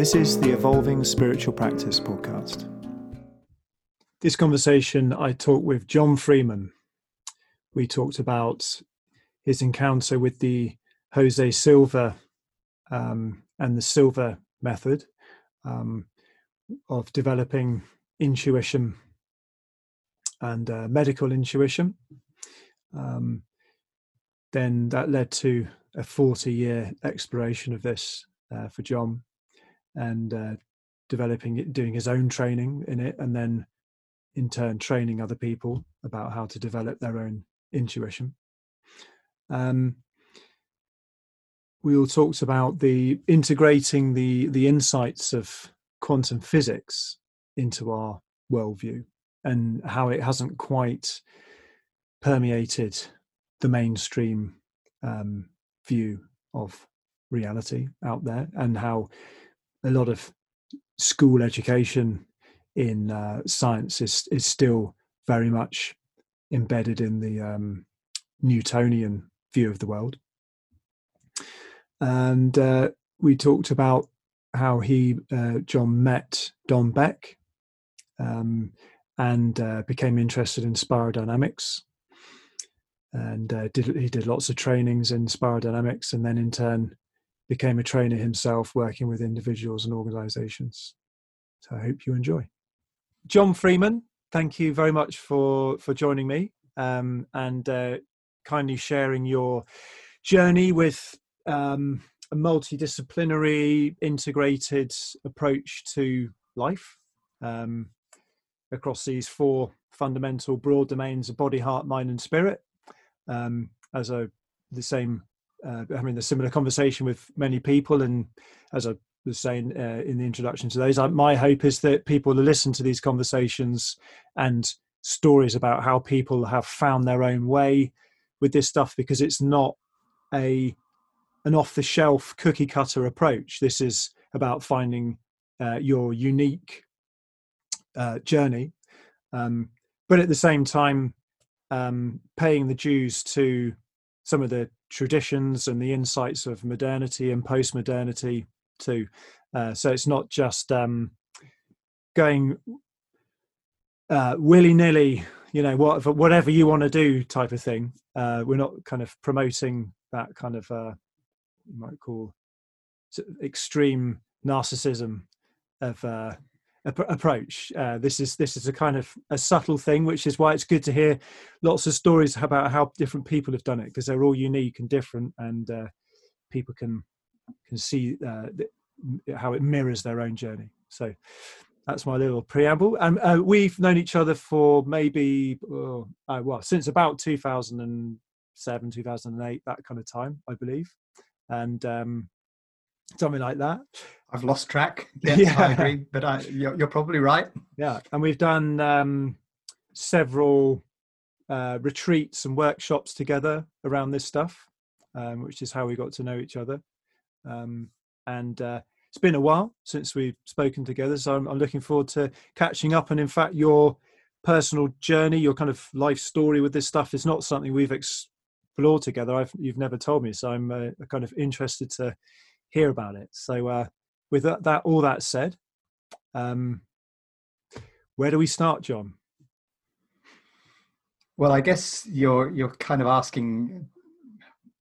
This is the Evolving Spiritual Practice podcast. This conversation, I talked with John Freeman. We talked about his encounter with the Jose Silva um, and the Silva method um, of developing intuition and uh, medical intuition. Um, then that led to a 40 year exploration of this uh, for John and uh, developing it, doing his own training in it, and then in turn training other people about how to develop their own intuition. Um, we all talked about the integrating the the insights of quantum physics into our worldview and how it hasn't quite permeated the mainstream um, view of reality out there and how a lot of school education in uh, science is is still very much embedded in the um, Newtonian view of the world. And uh, we talked about how he, uh, John, met Don Beck um, and uh, became interested in spiral dynamics. And uh, did, he did lots of trainings in spiral dynamics, and then in turn became a trainer himself, working with individuals and organizations. So I hope you enjoy. John Freeman, thank you very much for for joining me um, and uh, kindly sharing your journey with um, a multidisciplinary, integrated approach to life um, across these four fundamental broad domains of body, heart, mind, and spirit. Um, as a the same uh, having a similar conversation with many people, and as I was saying uh, in the introduction to those, I, my hope is that people listen to these conversations and stories about how people have found their own way with this stuff because it's not a an off the shelf cookie cutter approach. This is about finding uh, your unique uh, journey, um, but at the same time, um, paying the dues to some of the traditions and the insights of modernity and post modernity too. Uh, so it's not just um, going uh, willy nilly, you know, what, whatever you want to do type of thing. Uh, we're not kind of promoting that kind of, uh, you might call extreme narcissism of uh, approach. Uh, this is this is a kind of a subtle thing, which is why it's good to hear lots of stories about how different people have done it because they're all unique and different, and uh, people can can see uh, how it mirrors their own journey. So that's my little preamble. And uh, we've known each other for maybe oh, uh, well since about 2007, 2008, that kind of time, I believe, and um, something like that. I've lost track. Yes, yeah, I agree, but I, you're, you're, probably right. Yeah, and we've done um, several uh, retreats and workshops together around this stuff, um, which is how we got to know each other. Um, and uh, it's been a while since we've spoken together, so I'm, I'm, looking forward to catching up. And in fact, your personal journey, your kind of life story with this stuff is not something we've explored together. I've, you've never told me, so I'm uh, kind of interested to hear about it. So, uh, with that, that, all that said, um, where do we start, John? Well, I guess you're you're kind of asking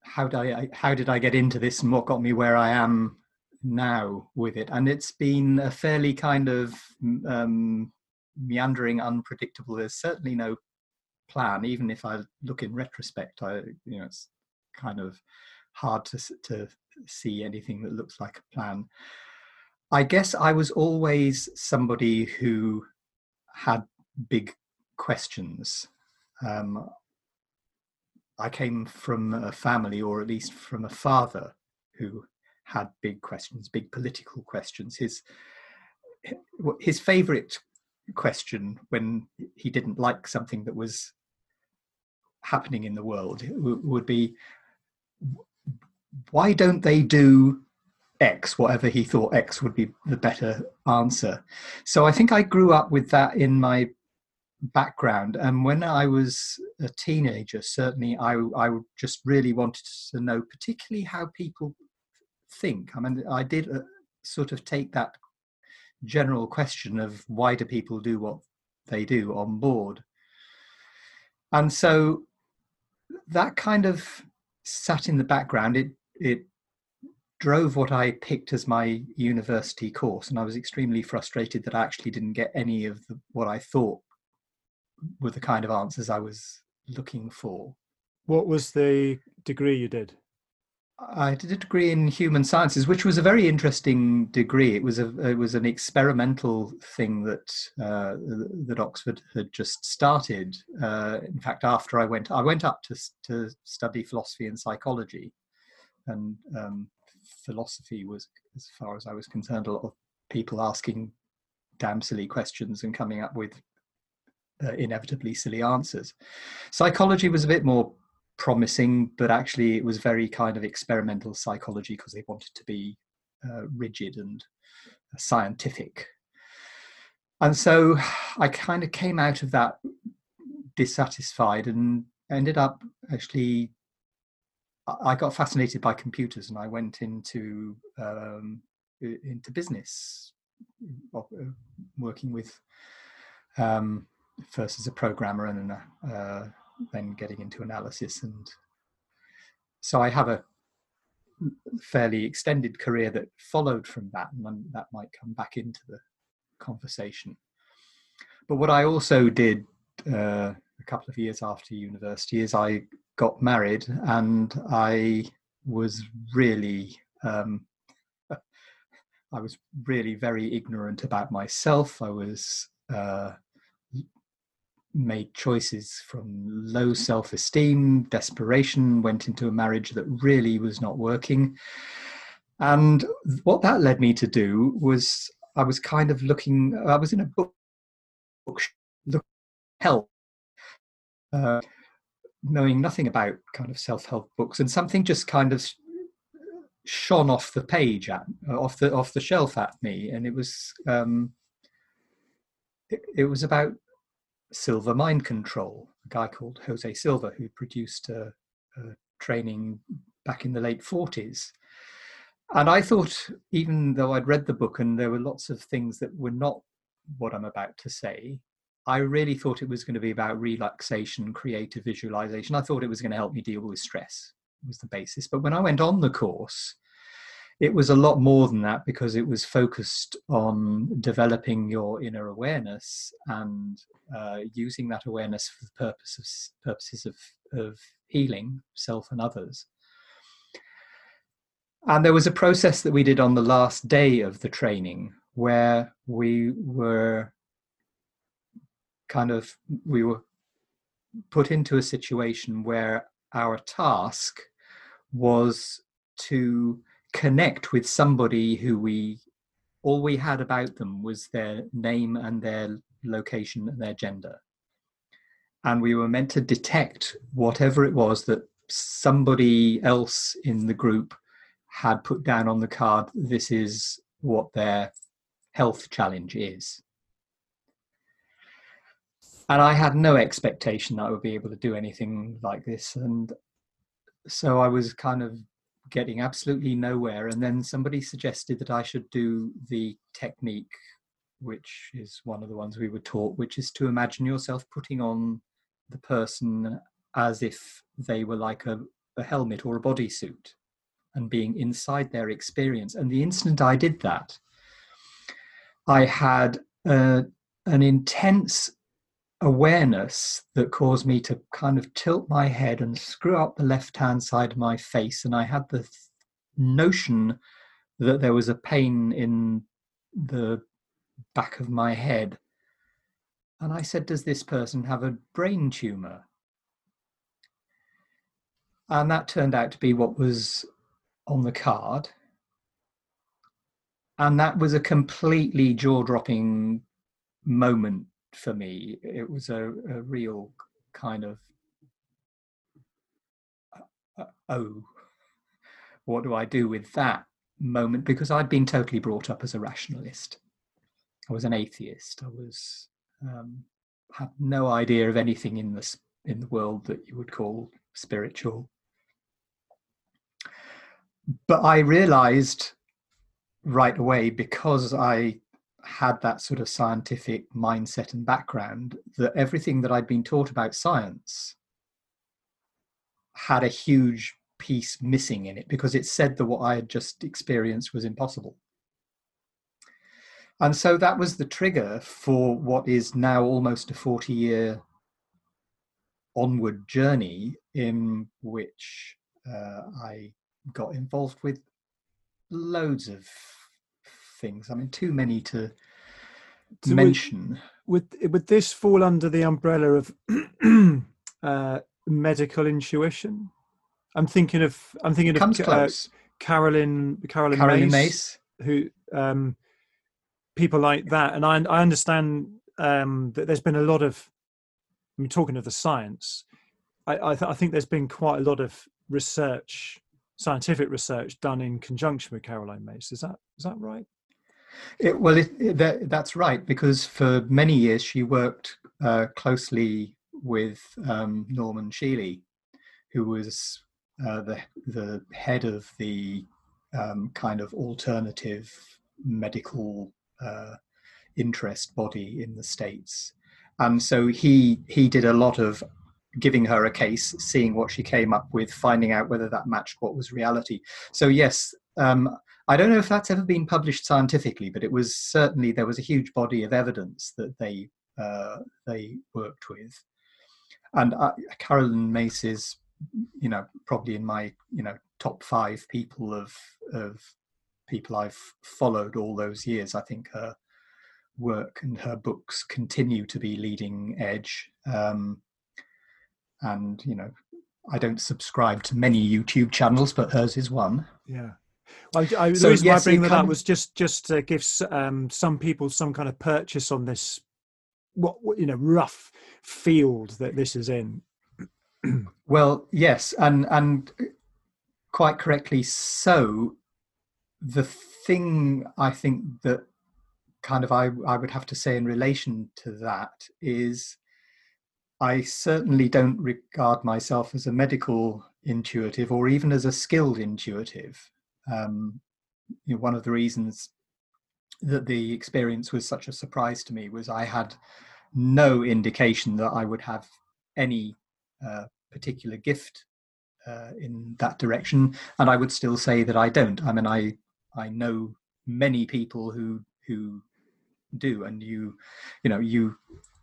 how did I how did I get into this and what got me where I am now with it, and it's been a fairly kind of um, meandering, unpredictable. There's certainly no plan, even if I look in retrospect. I you know it's kind of hard to to see anything that looks like a plan. I guess I was always somebody who had big questions. Um, I came from a family, or at least from a father, who had big questions, big political questions. His his favorite question when he didn't like something that was happening in the world would be why don't they do X, whatever he thought X would be the better answer. So I think I grew up with that in my background. And when I was a teenager, certainly I, I just really wanted to know, particularly how people think. I mean, I did uh, sort of take that general question of why do people do what they do on board. And so that kind of sat in the background. It it drove what I picked as my university course, and I was extremely frustrated that I actually didn't get any of the, what I thought were the kind of answers I was looking for. What was the degree you did? I did a degree in human sciences, which was a very interesting degree. It was a it was an experimental thing that uh, that Oxford had just started. Uh, in fact, after I went, I went up to to study philosophy and psychology, and um, philosophy was, as far as I was concerned, a lot of people asking damn silly questions and coming up with uh, inevitably silly answers. Psychology was a bit more promising, but actually it was very kind of experimental psychology because they wanted to be uh, rigid and scientific. And so I kind of came out of that dissatisfied and ended up actually. I got fascinated by computers and I went into um, into business, uh, working with um, first as a programmer and then uh, then getting into analysis and so i have a fairly extended career that followed from that and that might come back into the conversation. But what i also did uh, a couple of years after university is i got married and i was really um, i was really very ignorant about myself i was uh, made choices from low self esteem, desperation, went into a marriage that really was not working. And what that led me to do was I was kind of looking, I was in a book, book help, uh, knowing nothing about kind of self help books, and something just kind of shone off the page at off the off the shelf at me, and it was um, it, it was about Silva Mind Control, a guy called Jose Silva who produced a, a training back in the late 40s. And I thought, even though I'd read the book and there were lots of things that were not what I'm about to say, I really thought it was going to be about relaxation, creative visualization. I thought it was going to help me deal with stress, was the basis. But when I went on the course, it was a lot more than that because it was focused on developing your inner awareness and uh, using that awareness for the purposes purposes of, of healing self and others. And there was a process that we did on the last day of the training where we were kind of we were put into a situation where our task was to connect with somebody who we all we had about them was their name and their location and their gender. And we were meant to detect whatever it was that somebody else in the group had put down on the card this is what their health challenge is and i had no expectation that i would be able to do anything like this and so i was kind of getting absolutely nowhere. And then somebody suggested that I should do the technique, which is one of the ones we were taught, which is to imagine yourself putting on the person as if they were like a, a helmet or a bodysuit and being inside their experience. And the instant I did that, I had uh, an intense awareness that caused me to kind of tilt my head and screw up the left hand side of my face. And I had the th- notion that there was a pain in the back of my head. And I said, Does this person have a brain tumor? And that turned out to be what was on the card. And that was a completely jaw dropping moment for me. It was a, a real kind of uh, uh, oh, what do I do with that moment? Because I'd been totally brought up as a rationalist. I was an atheist. I was um, had no idea of anything in this in the world that you would call spiritual. But I realized right away because I had that sort of scientific mindset and background that everything that I'd been taught about science had a huge piece missing in it because it said that what I had just experienced was impossible. And so that was the trigger for what is now almost a 40 year onward journey in which uh, I got involved with loads of things. I mean, too many to so mention. Would, would, would this fall under the umbrella of uh, medical intuition? I'm thinking of I'm thinking Comes of uh, Caroline Caroline, Caroline Myss, Myss, who um, people like that, and I I understand um, that there's been a lot of. I'm talking of the science. I I, th- I think there's been quite a lot of research, scientific research done in conjunction with Caroline Myss. Is that is that right? It, well, it, that, that's right because for many years she worked uh, closely with um, Norman Shealy, who was uh, the the head of the um, kind of alternative medical uh, interest body in the states, and so he he did a lot of giving her a case, seeing what she came up with, finding out whether that matched what was reality. So yes, um, I don't know if that's ever been published scientifically, but it was certainly there was a huge body of evidence that they uh, they worked with, and uh, Caroline Myss is you know probably in my you know top five people of of people I've followed all those years. I think her work and her books continue to be leading edge. Um, and you know, I don't subscribe to many YouTube channels, but hers is one. Yeah. I, I, so, the reason yes, I bring that up was just just to give um, some people some kind of purchase on this, what, what you know, rough field that this is in. well, yes, and and quite correctly so. The thing I think that kind of I, I would have to say in relation to that is I certainly don't regard myself as a medical intuitive or even as a skilled intuitive. Um, you know, one of the reasons that the experience was such a surprise to me was I had no indication that I would have any uh, particular gift uh, in that direction, and I would still say that I don't. I mean, I I know many people who who do, and you you know you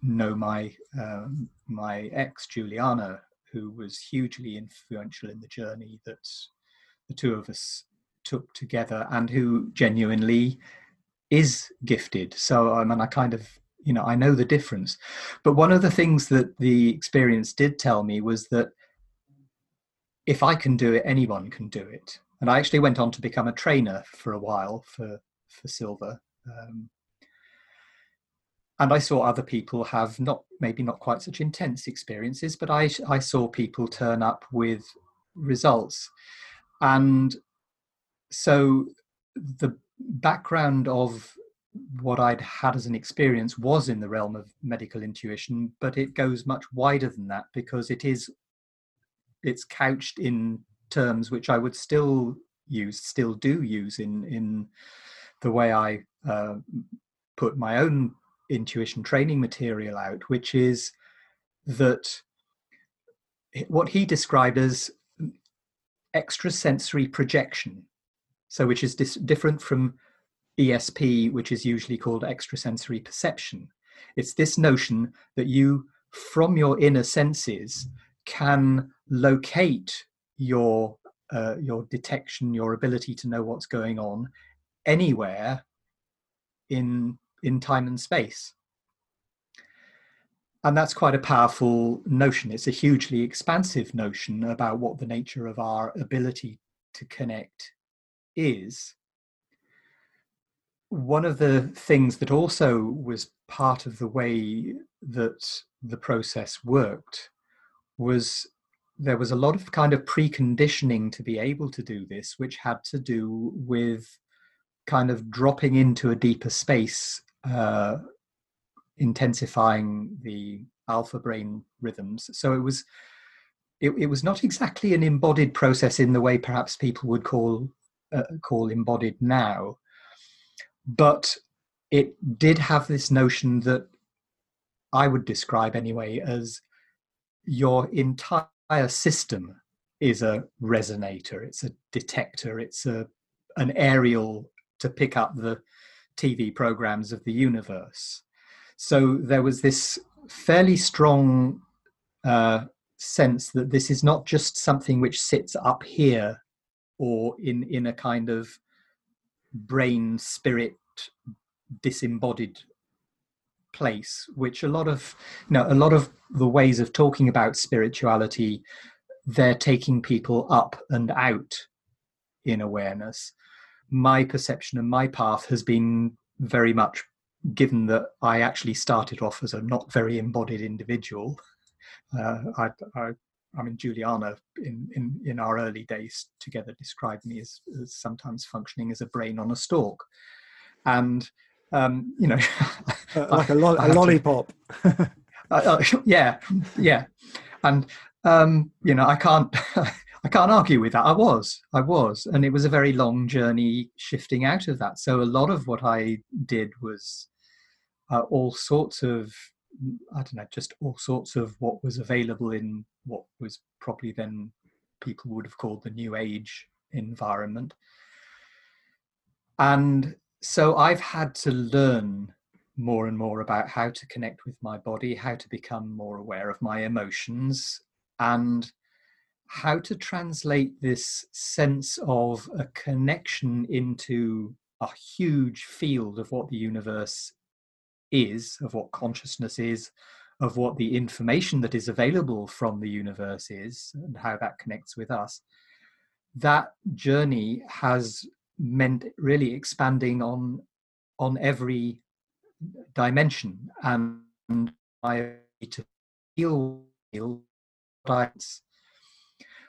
know my uh, my ex Juliana, who was hugely influential in the journey that the two of us took together, and who genuinely is gifted. So I mean, I kind of you know i know the difference but one of the things that the experience did tell me was that if i can do it anyone can do it and i actually went on to become a trainer for a while for for Silva. um, and i saw other people have not maybe not quite such intense experiences but i i saw people turn up with results and so the background of what I'd had as an experience was in the realm of medical intuition, but it goes much wider than that because it is it's couched in terms which I would still use, still do use in in the way I uh, put my own intuition training material out, which is that what he described as extrasensory projection, so which is dis- different from ESP, which is usually called extrasensory perception. It's this notion that you, from your inner senses, can locate your uh, your detection, your ability to know what's going on anywhere in in time and space. And that's quite a powerful notion. It's a hugely expansive notion about what the nature of our ability to connect is one of the things that also was part of the way that the process worked was there was a lot of kind of preconditioning to be able to do this, which had to do with kind of dropping into a deeper space, uh, intensifying the alpha brain rhythms. So it was it, it was not exactly an embodied process in the way perhaps people would call uh, call embodied now, but it did have this notion that I would describe anyway as your entire system is a resonator, it's a detector, it's a an aerial to pick up the TV programs of the universe. So there was this fairly strong uh, sense that this is not just something which sits up here or in in a kind of brain spirit disembodied place which a lot of you know a lot of the ways of talking about spirituality they're taking people up and out in awareness my perception and my path has been very much given that I actually started off as a not very embodied individual. Uh, I, I, I, mean, Juliana in, in, in our early days together described me as, as sometimes functioning as a brain on a stalk. And, um, you know, uh, like a, lo- a lollipop. To, uh, uh, yeah, yeah. And, um, you know, I can't. I can't argue with that. I was, I was, and it was a very long journey shifting out of that. So a lot of what I did was uh, all sorts of, I don't know, just all sorts of what was available in what was probably then people would have called the new age environment. And so I've had to learn more and more about how to connect with my body, how to become more aware of my emotions, and how to translate this sense of a connection into a huge field of what the universe is, of what consciousness is, of what the information that is available from the universe is, and how that connects with us. That journey has meant really expanding on on every dimension and I to feel,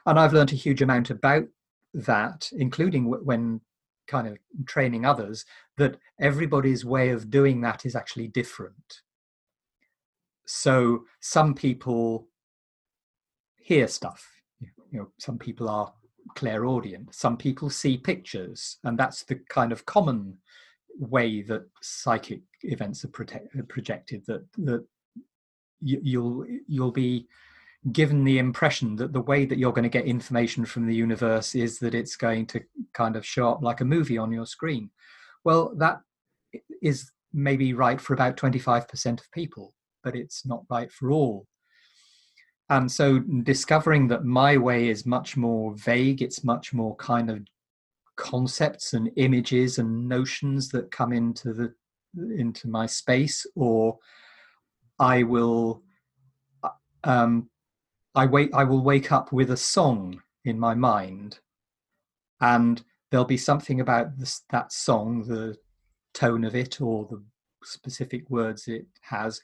and I've learned a huge amount about that, including when kind of training others, that everybody's way of doing that is actually different. So some people hear stuff, you know, some people are clairaudient, some people see pictures, and that's the kind of common way that psychic events are projected. That that you, you'll you'll be given the impression that the way that you're going to get information from the universe is that it's going to kind of show up like a movie on your screen. Well, that is maybe right for about 25% of people, but it's not right for all. And so discovering that my way is much more vague, it's much more kind of concepts and images and notions that come into the into my space or I will uh, um, I wait I will wake up with a song in my mind and there'll be something about this, that song the tone of it or the specific words it has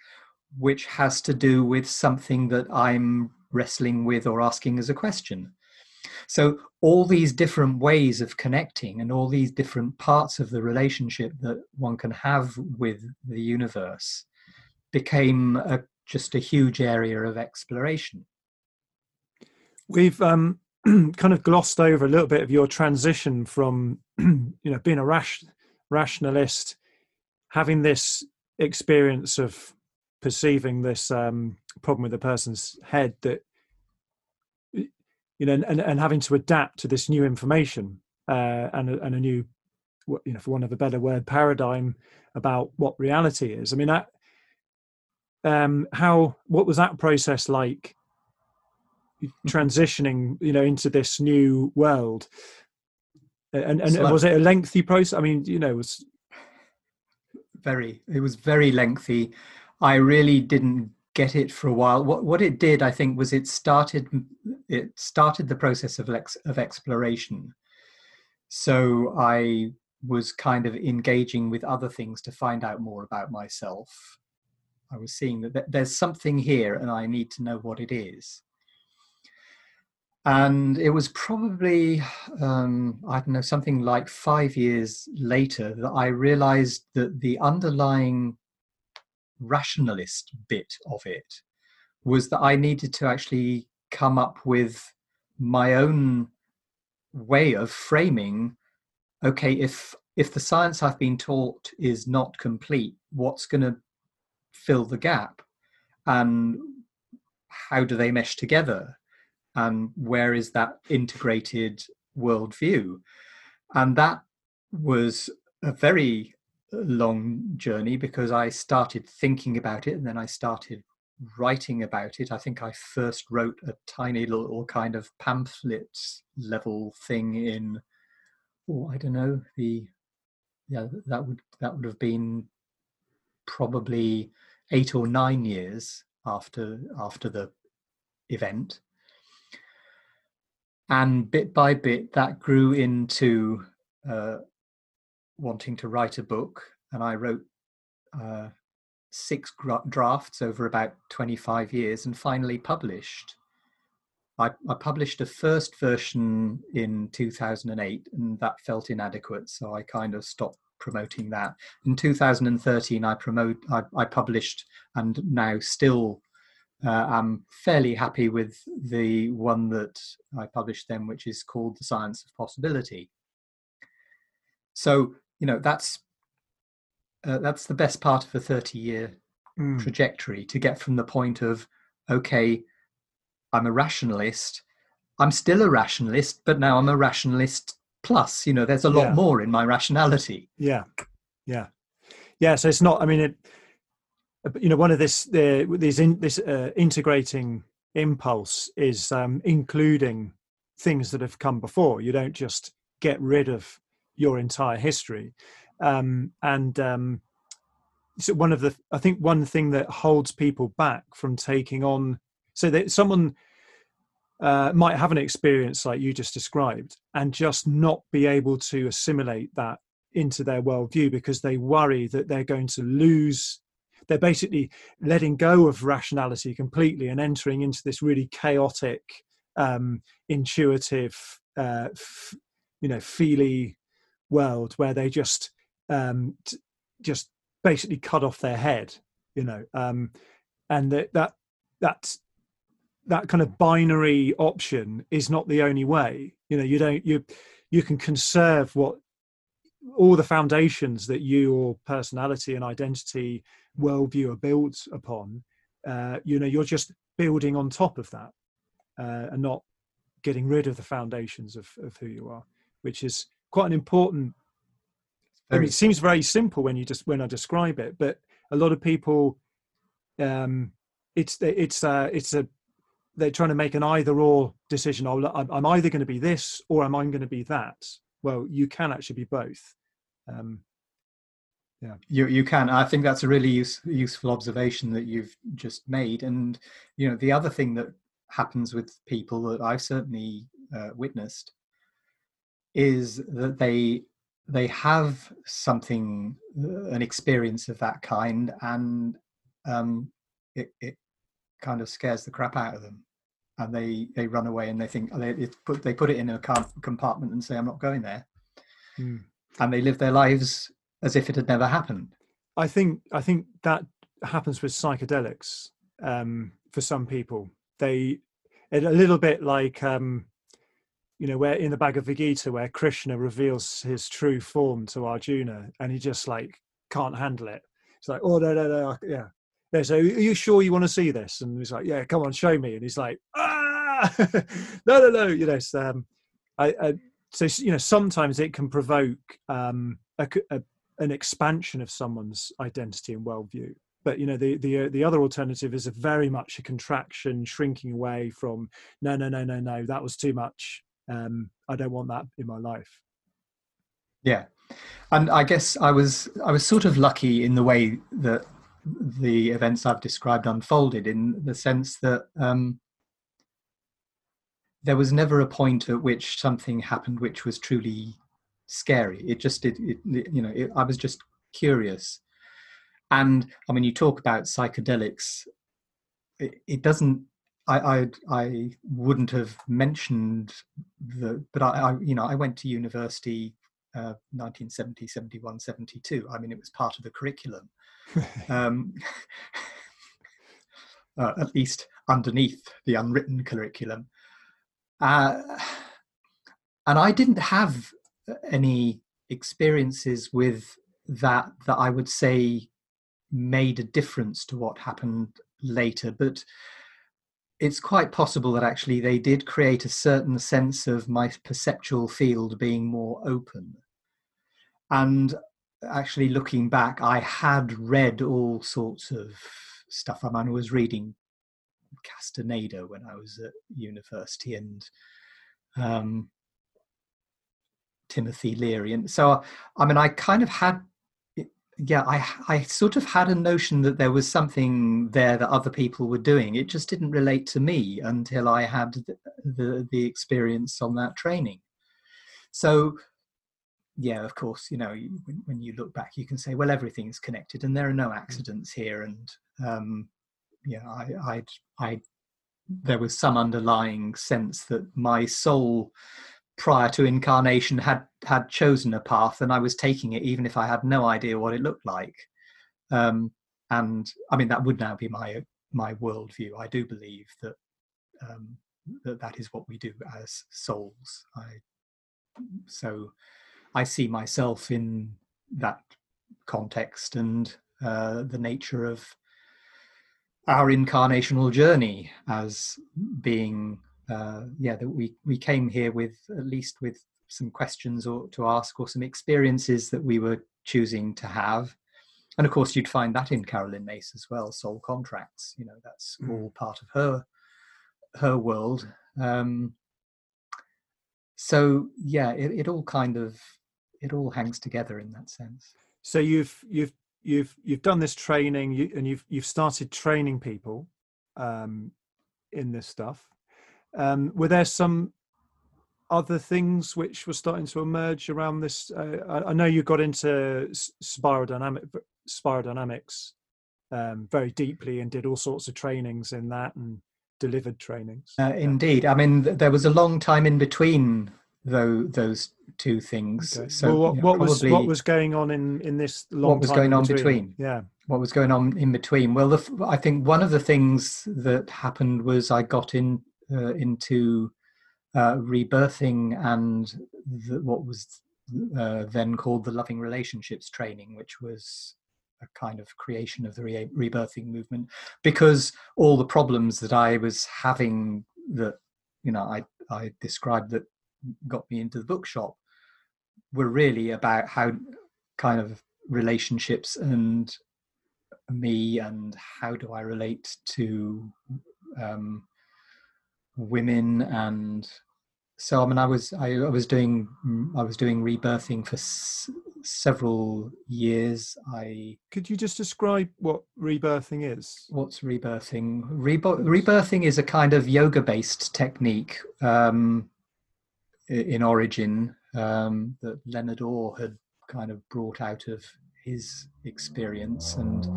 which has to do with something that I'm wrestling with or asking as a question. So, all these different ways of connecting and all these different parts of the relationship that one can have with the universe became a, just a huge area of exploration. We've um, kind of glossed over a little bit of your transition from, you know, being a rash, rationalist, having this experience of perceiving this um, problem with a person's head that, you know, and, and having to adapt to this new information uh, and, a, and a new, you know, for one of a better word, paradigm about what reality is. I mean, that, um, how, what was that process like Mm-hmm. transitioning you know into this new world. And and like, was it a lengthy process? I mean you know it was very it was very lengthy. I really didn't get it for a while. What what it did i think was it started it started the process of ex, of exploration. So i was kind of engaging with other things to find out more about myself. I was seeing that there's something here and i need to know what it is and it was probably um, i don't know something like five years later that i realized that the underlying rationalist bit of it was that i needed to actually come up with my own way of framing okay if if the science I've been taught is not complete, what's going to fill the gap? And how do they mesh together? And where is that integrated worldview? And that was a very long journey because I started thinking about it and then I started writing about it. I think I first wrote a tiny little kind of pamphlet level thing in, oh, I don't know, the yeah, that would that would have been probably eight or nine years after after the event. And bit by bit, that grew into uh, wanting to write a book, and I wrote uh, six drafts over about 25 years and finally published. I, I, published a first version in 2008 and that felt inadequate, so I kind of stopped promoting that. In 2013, I promote I, I published and now still uh, I'm fairly happy with the one that I published then, which is called The Science of Possibility. So you know that's uh, that's the best part of a 30 year mm. trajectory to get from the point of okay i'm a rationalist i'm still a rationalist but now i'm a rationalist plus you know there's a lot yeah. more in my rationality yeah yeah yeah so it's not i mean it you know one of this the these in, this uh, integrating impulse is um, including things that have come before. You don't just get rid of your entire history. Um, and um, so one of the i think one thing that holds people back from taking on so that someone uh, might have an experience like you just described and just not be able to assimilate that into their worldview because they worry that they're going to lose they're basically letting go of rationality completely and entering into this really chaotic um, intuitive uh, f- you know feely world where they just um, t- just basically cut off their head, you know, um, and that that that that kind of binary option is not the only way. You know, you don't you you can conserve what all the foundations that your personality and identity worldview are built upon. Uh, you know, you're just building on top of that uh, and not getting rid of the foundations of, of who you are, which is quite an important I mean, it seems very simple when you just when I describe it, but a lot of people, um, it's it's uh, it's a they're trying to make an either or decision. I'm either going to be this or am I going to be that? Well, you can actually be both. Um, yeah, you you can. I think that's a really use, useful observation that you've just made. And you know, the other thing that happens with people that I've certainly uh, witnessed is that they they have something uh, an experience of that kind and um, it, it kind of scares the crap out of them and they they run away and they think they put they put it in a compartment and say i'm not going there mm. and they live their lives as if it had never happened i think i think that happens with psychedelics um, for some people they a little bit like um, you know, where in the Bhagavad Gita, where Krishna reveals his true form to Arjuna, and he just like can't handle it. It's like, oh no, no, no, yeah. Yeah, so are you sure you want to see this? And he's like, yeah, come on, show me. And he's like, ah, no, no, no. You know, so, um, I, I, so you know, sometimes it can provoke um, a, a, an expansion of someone's identity and worldview. But you know, the the uh, the other alternative is a very much a contraction, shrinking away from. No, no, no, no, no. That was too much um, I don't want that in my life. Yeah, and I guess I was I was sort of lucky in the way that the events I've described unfolded, in the sense that um, there was never a point at which something happened which was truly scary. It just did, it, you know, it, I was just curious. And I mean, you talk about psychedelics. It, it doesn't I, I, I wouldn't have mentioned the, but I, I you know I went to university uh, 1970, 71, 72. I mean, it was part of the curriculum, um, uh, at least underneath the unwritten curriculum. Uh, and I didn't have any experiences with that that I would say made a difference to what happened later, but it's quite possible that actually they did create a certain sense of my perceptual field being more open. And actually, looking back, I had read all sorts of stuff. I mean, I was reading Castaneda when I was at university and um, Timothy Leary. And so, I mean, I kind of had yeah i i sort of had a notion that there was something there that other people were doing it just didn't relate to me until i had the the, the experience on that training so yeah of course you know when, when, you look back you can say well everything's connected and there are no mm. accidents here and um yeah i i i there was some underlying sense that my soul prior to incarnation had had chosen a path and I was taking it even if I had no idea what it looked like. Um, and I mean that would now be my my worldview. I do believe that um, that that is what we do as souls. I so I see myself in that context and uh, the nature of our incarnational journey as being uh, yeah that we we came here with at least with some questions or to ask or some experiences that we were choosing to have. And of course you'd find that in Carolyn Myss as well soul contracts you know that's mm. all part of her her world. Um so yeah it, it all kind of it all hangs together in that sense. So you've you've you've you've done this training you, and you've you've started training people um in this stuff um, were there some other things which were starting to emerge around this? Uh, I, I, know you got into spiral dynamic, spiral dynamics um, very deeply and did all sorts of trainings in that and delivered trainings. Uh, indeed, I mean there was a long time in between though those two things. Okay. So well, what, what was what was going on in in this long? What was going on between? between? Yeah. What was going on in between? Well, the, I think one of the things that happened was I got in uh, into uh, rebirthing and the, what was uh, then called the loving relationships training, which was a kind of creation of the re- rebirthing movement, because all the problems that I was having that you know I I described that got me into the bookshop were really about how kind of relationships and me and how do I relate to um, women and so I mean I was I, I was doing I was doing rebirthing for s- several years. I could you just describe what rebirthing is? What's rebirthing? Rebo- rebirthing is a kind of yoga based technique um, in origin um, that Leonard Orr had kind of brought out of his experience and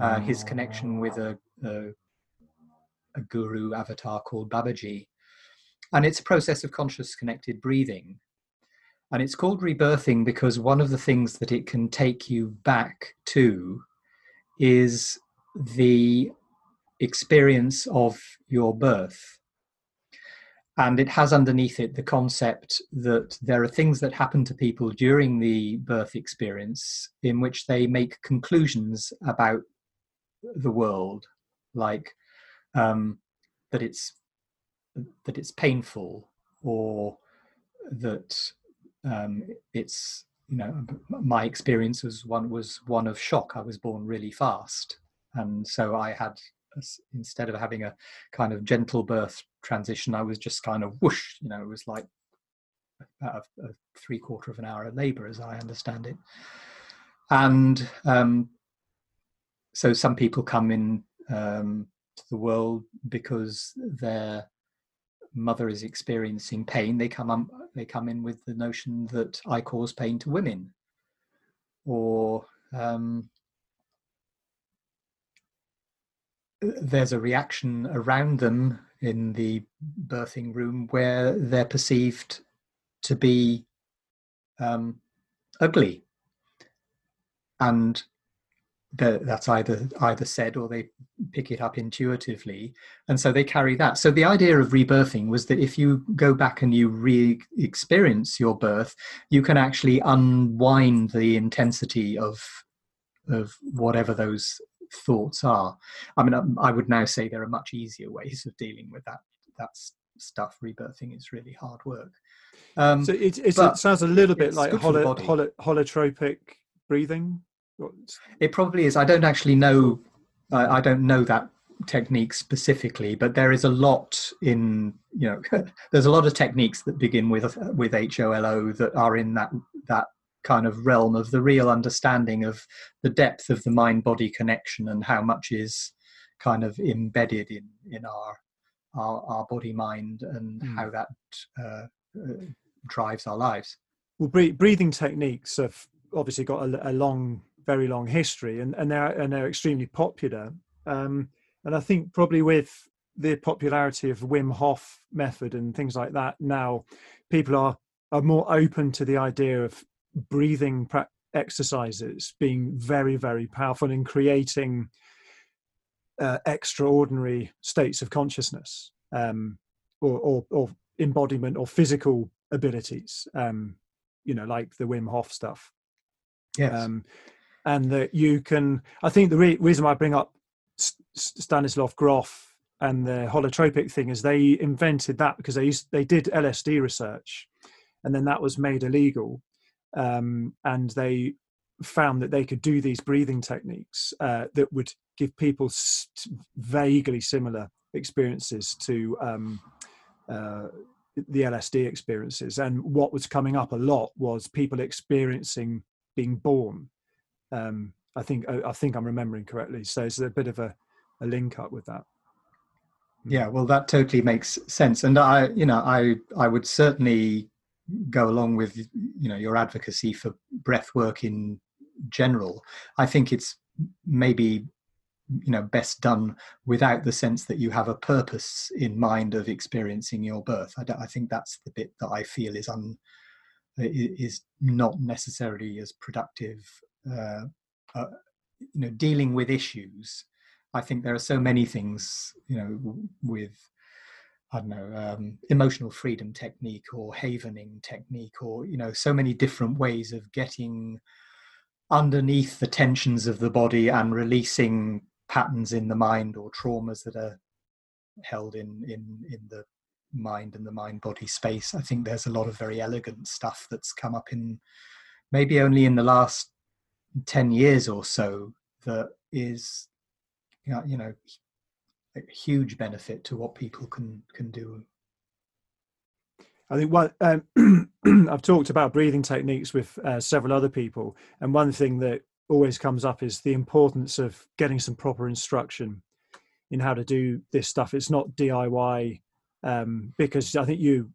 uh, his connection with a, a a guru avatar called Babaji. And it's a process of conscious connected breathing. And it's called rebirthing because one of the things that it can take you back to is the experience of your birth. And it has underneath it the concept that there are things that happen to people during the birth experience in which they make conclusions about the world, like um, that it's that it's painful or that um, it's you know my experience was one was one of shock. I was born really fast, and so I had instead of having a kind of gentle birth transition, I was just kind of whoosh. You know, it was like a, a three quarter of an hour of labour, as I understand it. And um, so some people come in um, to the world because their mother is experiencing pain, they come um, they come in with the notion that I cause pain to women, or um, there's a reaction around them in the birthing room where they're perceived to be um, ugly, and that's either either said or they pick it up intuitively. And so they carry that. So the idea of rebirthing was that if you go back and you re-experience your birth you can actually unwind the intensity of of whatever those thoughts are. I mean i would now say there are much easier ways of dealing with that that stuff. Rebirthing is really hard work. Um, so it, it sounds a little bit like holo, holo, holotropic breathing it probably is. I don't actually know. I, I don't know that technique specifically, but there is a lot in you know. there's a lot of techniques that begin with with HOLO that are in that that kind of realm of the real understanding of the depth of the mind body connection and how much is kind of embedded in in our our, our body mind and mm. how that uh, uh, drives our lives. Well, breathing techniques have obviously got a, a long very long history and, and they're and they're extremely popular. Um, and I think probably with the popularity of Wim Hof method and things like that now, people are are more open to the idea of breathing pra- exercises being very very powerful in creating uh, extraordinary states of consciousness um, or, or, or embodiment or physical abilities um, you know like the wim hof stuff yes. Um, and that you can. I think the re- reason why I bring up Stanislav Grof and the holotropic thing is they invented that because they used, they did LSD research, and then that was made illegal, um, and they found that they could do these breathing techniques uh, that would give people vaguely similar experiences to um, uh, the LSD experiences. And what was coming up a lot was people experiencing being born um, I think I, I, think I'm remembering correctly. So it's a bit of a, a link up with that. Yeah, well, that totally makes sense, and I, you know, I I would certainly go along with you know your advocacy for breath work in general. I think it's maybe you know best done without the sense that you have a purpose in mind of experiencing your birth. I, I think that's the bit that I feel is un is not necessarily as productive uh, uh, you know dealing with issues. I think there are so many things you know with i don't know um, emotional freedom technique or havening technique or you know so many different ways of getting underneath the tensions of the body and releasing patterns in the mind or traumas that are held in in in the mind and the mind body space. I think there's a lot of very elegant stuff that's come up in maybe only in the last 10 years or so that is you know a huge benefit to what people can can do I think what um, I've talked about breathing techniques with uh, several other people, and one thing that always comes up is the importance of getting some proper instruction in how to do this stuff. It's not DIY um, because I think you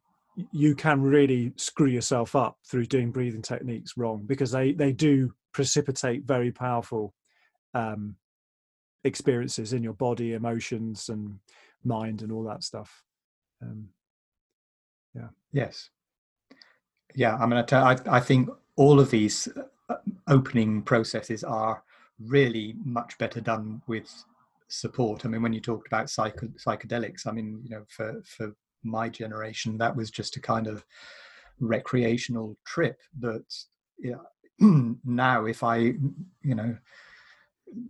you can really screw yourself up through doing breathing techniques wrong because they they do precipitate very powerful um, experiences in your body, emotions, and mind, and all that stuff. Um, yeah. Yes. Yeah. I mean, I, I think all of these uh, opening processes are really much better done with support. I mean, when you talked about psychedelics, I mean, you know, for for my generation, that was just a kind of recreational trip. But yeah, now if i you know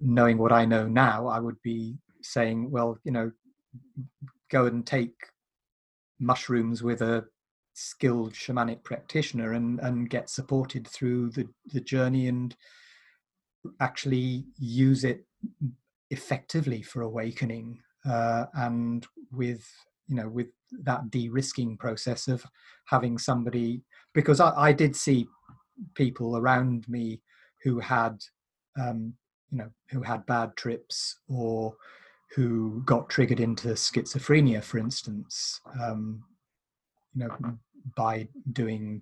knowing what i know now i would be saying well you know go and take mushrooms with a skilled shamanic practitioner and and get supported through the the journey and actually use it effectively for awakening uh, and with you know with that de-risking process of having somebody because I, I did see people around me who had um, you know who had bad trips or who got triggered into schizophrenia for instance um, you know by doing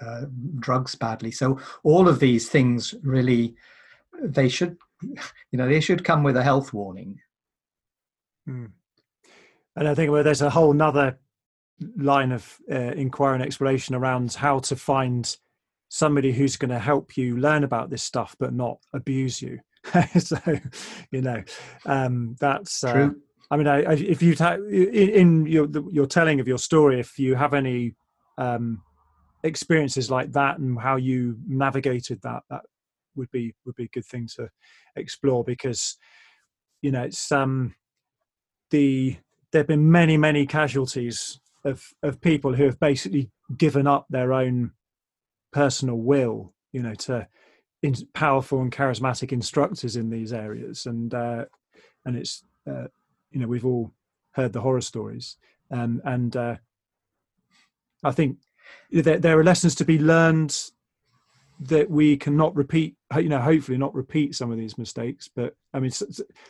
uh, drugs badly so all of these things really they should you know they should come with a health warning mm. and i think well, there's a whole nother line of uh, inquiry and exploration around how to find somebody who's going to help you learn about this stuff but not abuse you so you know um, that's uh, True. I mean, I, I, if you ta- in, in your the, your telling of your story, if you have any um, experiences like that and how you navigated that, that would be would be a good thing to explore because you know it's um the there've been many many casualties of of people who have basically given up their own personal will you know to in, powerful and charismatic instructors in these areas. And uh and it's uh, you know we've all heard the horror stories. Um, and uh, i think there, there are lessons to be learned that we cannot repeat you know hopefully not repeat some of these mistakes. But i mean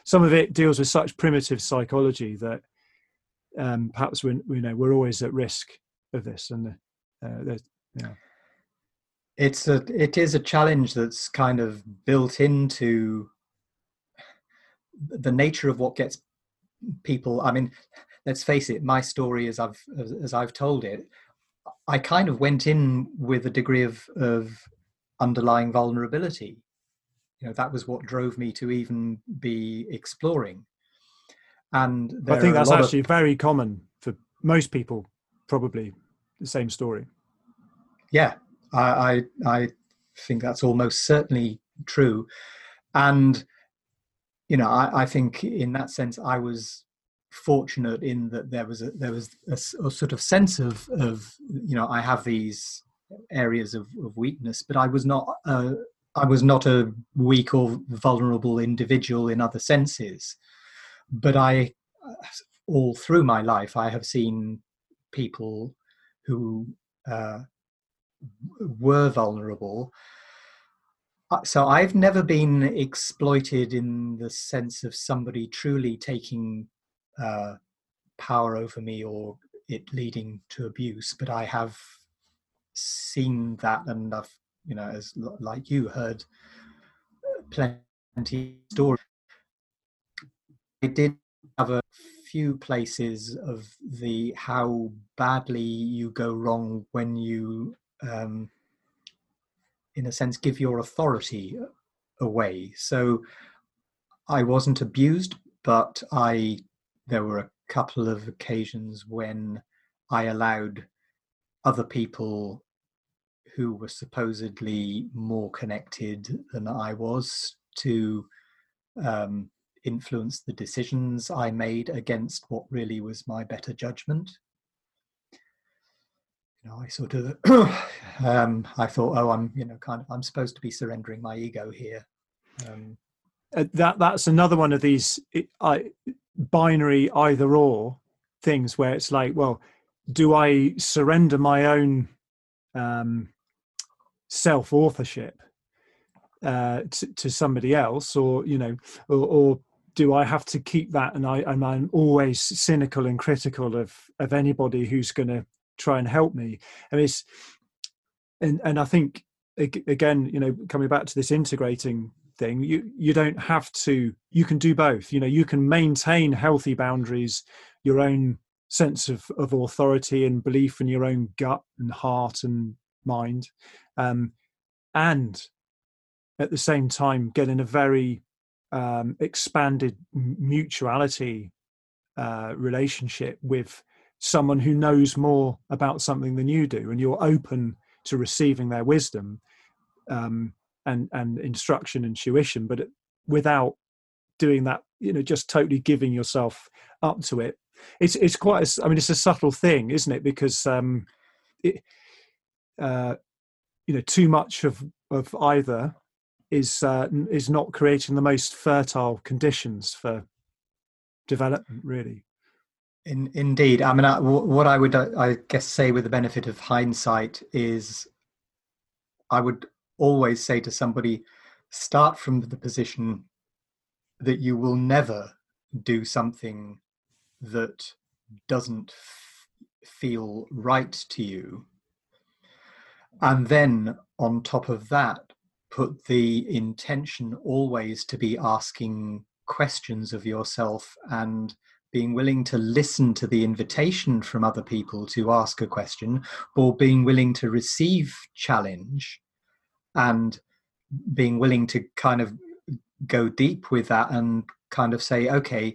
some of it deals with such primitive psychology that um, perhaps we you know we're always at risk of this. And uh, yeah it's a it is a challenge that's kind of built into the nature of what gets people i mean let's face it my story as i've as, i've told it i kind of went in with a degree of of underlying vulnerability. You know that was what drove me to even be exploring. And i think that's actually of, very common for most people probably the same story. Yeah I, I i think that's almost certainly true. And you know I, I think in that sense i was fortunate in that there was a there was a, a, sort of sense of of you know i have these areas of, of weakness but i was not uh, i was not a weak or vulnerable individual in other senses. But i all through my life i have seen people who uh, were vulnerable uh, so I've never been exploited in the sense of somebody truly taking uh, power over me or it leading to abuse, but I have seen that and I've, you know, as like you heard plenty stories. I did have a few places of the how badly you go wrong when you um, in a sense give your authority away. So i wasn't abused but i there were a couple of occasions when i allowed other people who were supposedly more connected than i was to um, influence the decisions i made against what really was my better judgment you know, I sort of, um, I thought, oh, I'm, you know, kind of, I'm supposed to be surrendering my ego here. Um, uh, that that's another one of these I, binary either or things where it's like, well, do I surrender my own um, self authorship uh, to, to, somebody else, or you know, or, or do I have to keep that? And I and I'm always cynical and critical of of anybody who's going to try and help me. And it's and and i think again you know coming back to this integrating thing you you don't have to you can do both. You know you can maintain healthy boundaries your own sense of, of authority and belief in your own gut and heart and mind um, and at the same time get in a very um, expanded mutuality uh, relationship with someone who knows more about something than you do and you're open to receiving their wisdom um, and and instruction and tuition but without doing that you know just totally giving yourself up to it it's it's quite a, i mean it's a subtle thing isn't it? Because um it uh you know too much of of either is uh is not creating the most fertile conditions for development really in, indeed. I mean, what I would, uh, I guess, say with the benefit of hindsight is I would always say to somebody, start from the position that you will never do something that doesn't f- feel right to you. And then on top of that, put the intention always to be asking questions of yourself and being willing to listen to the invitation from other people to ask a question or being willing to receive challenge and being willing to kind of go deep with that and kind of say okay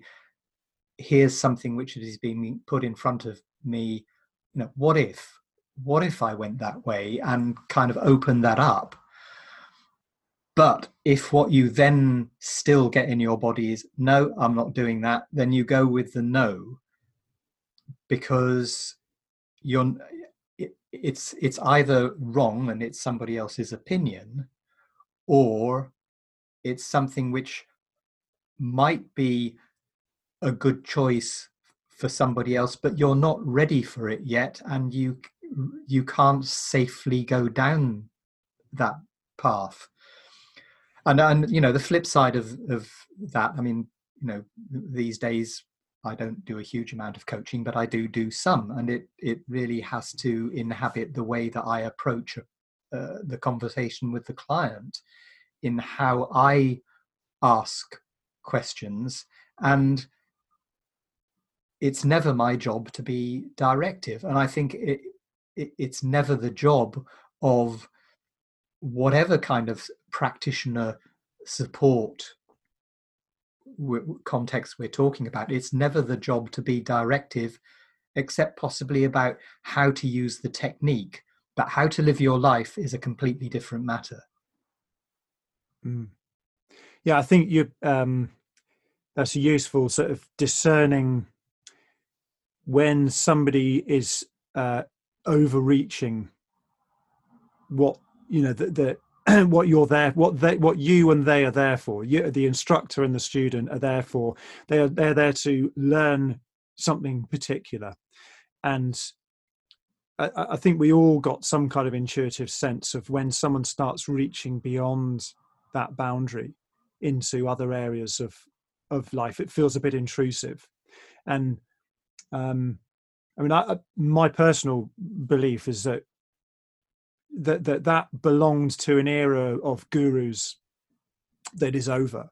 here's something which is being put in front of me. You know what if? What if i went that way? and kind of open that up but if what you then still get in your body is no i'm not doing that then you go with the no. Because you're it, it's it's either wrong and it's somebody else's opinion or it's something which might be a good choice for somebody else but you're not ready for it yet and you you can't safely go down that path and and you know the flip side of of that i mean you know these days i don't do a huge amount of coaching but i do do some and it it really has to inhabit the way that i approach uh, the conversation with the client in how i ask questions. And it's never my job to be directive. And i think it, it, it's never the job of whatever kind of practitioner support context we're talking about it's never the job to be directive except possibly about how to use the technique but how to live your life is a completely different matter mm. yeah i think you um that's a useful sort of discerning when somebody is uh, overreaching what you know the, the what you're there what they what you and they are there for. You the instructor and the student are there for. They are they're there to learn something particular. And I, I think we all got some kind of intuitive sense of when someone starts reaching beyond that boundary into other areas of of life it feels a bit intrusive. And um, I mean, I, my personal belief is that that that that belongs to an era of gurus that is over.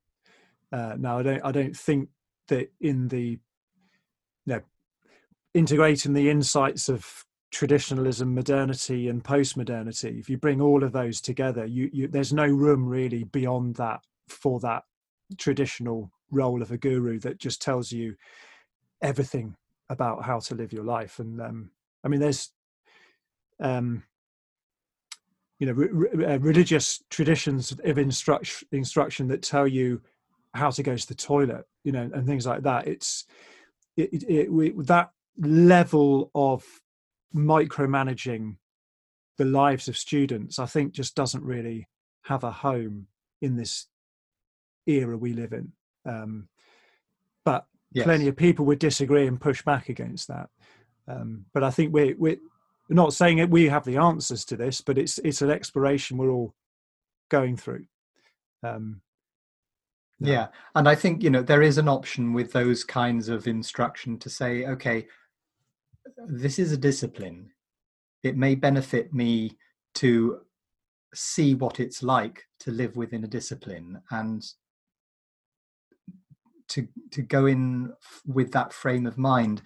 Uh, now, I don't I don't think that in the you know integrating the insights of traditionalism, modernity, and post-modernity, if you bring all of those together, you, you there's no room really beyond that for that traditional role of a guru that just tells you everything about how to live your life and um, i mean there's um, you know re- uh, religious traditions of instruction instruction that tell you how to go to the toilet you know and things like that it's it, it, it we, that level of micromanaging the lives of students i think just doesn't really have a home in this era we live in um, but yes. plenty of people would disagree and push back against that. Um, but I think we're, we're not saying that we have the answers to this, but it's it's an exploration we're all going through. Um, no. Yeah, and I think you know there is an option with those kinds of instruction to say, okay, this is a discipline. It may benefit me to see what it's like to live within a discipline and to to go in with that frame of mind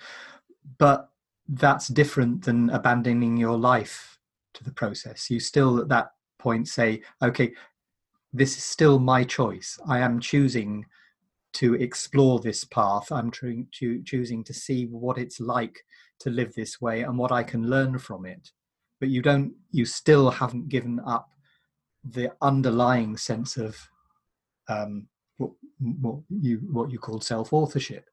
but that's different than abandoning your life to the process. You still at that point say okay this is still my choice. I am choosing to explore this path. I'm tr- cho- choosing to see what it's like to live this way and what i can learn from it. But you don't you still haven't given up the underlying sense of um, what, what you what you call self authorship.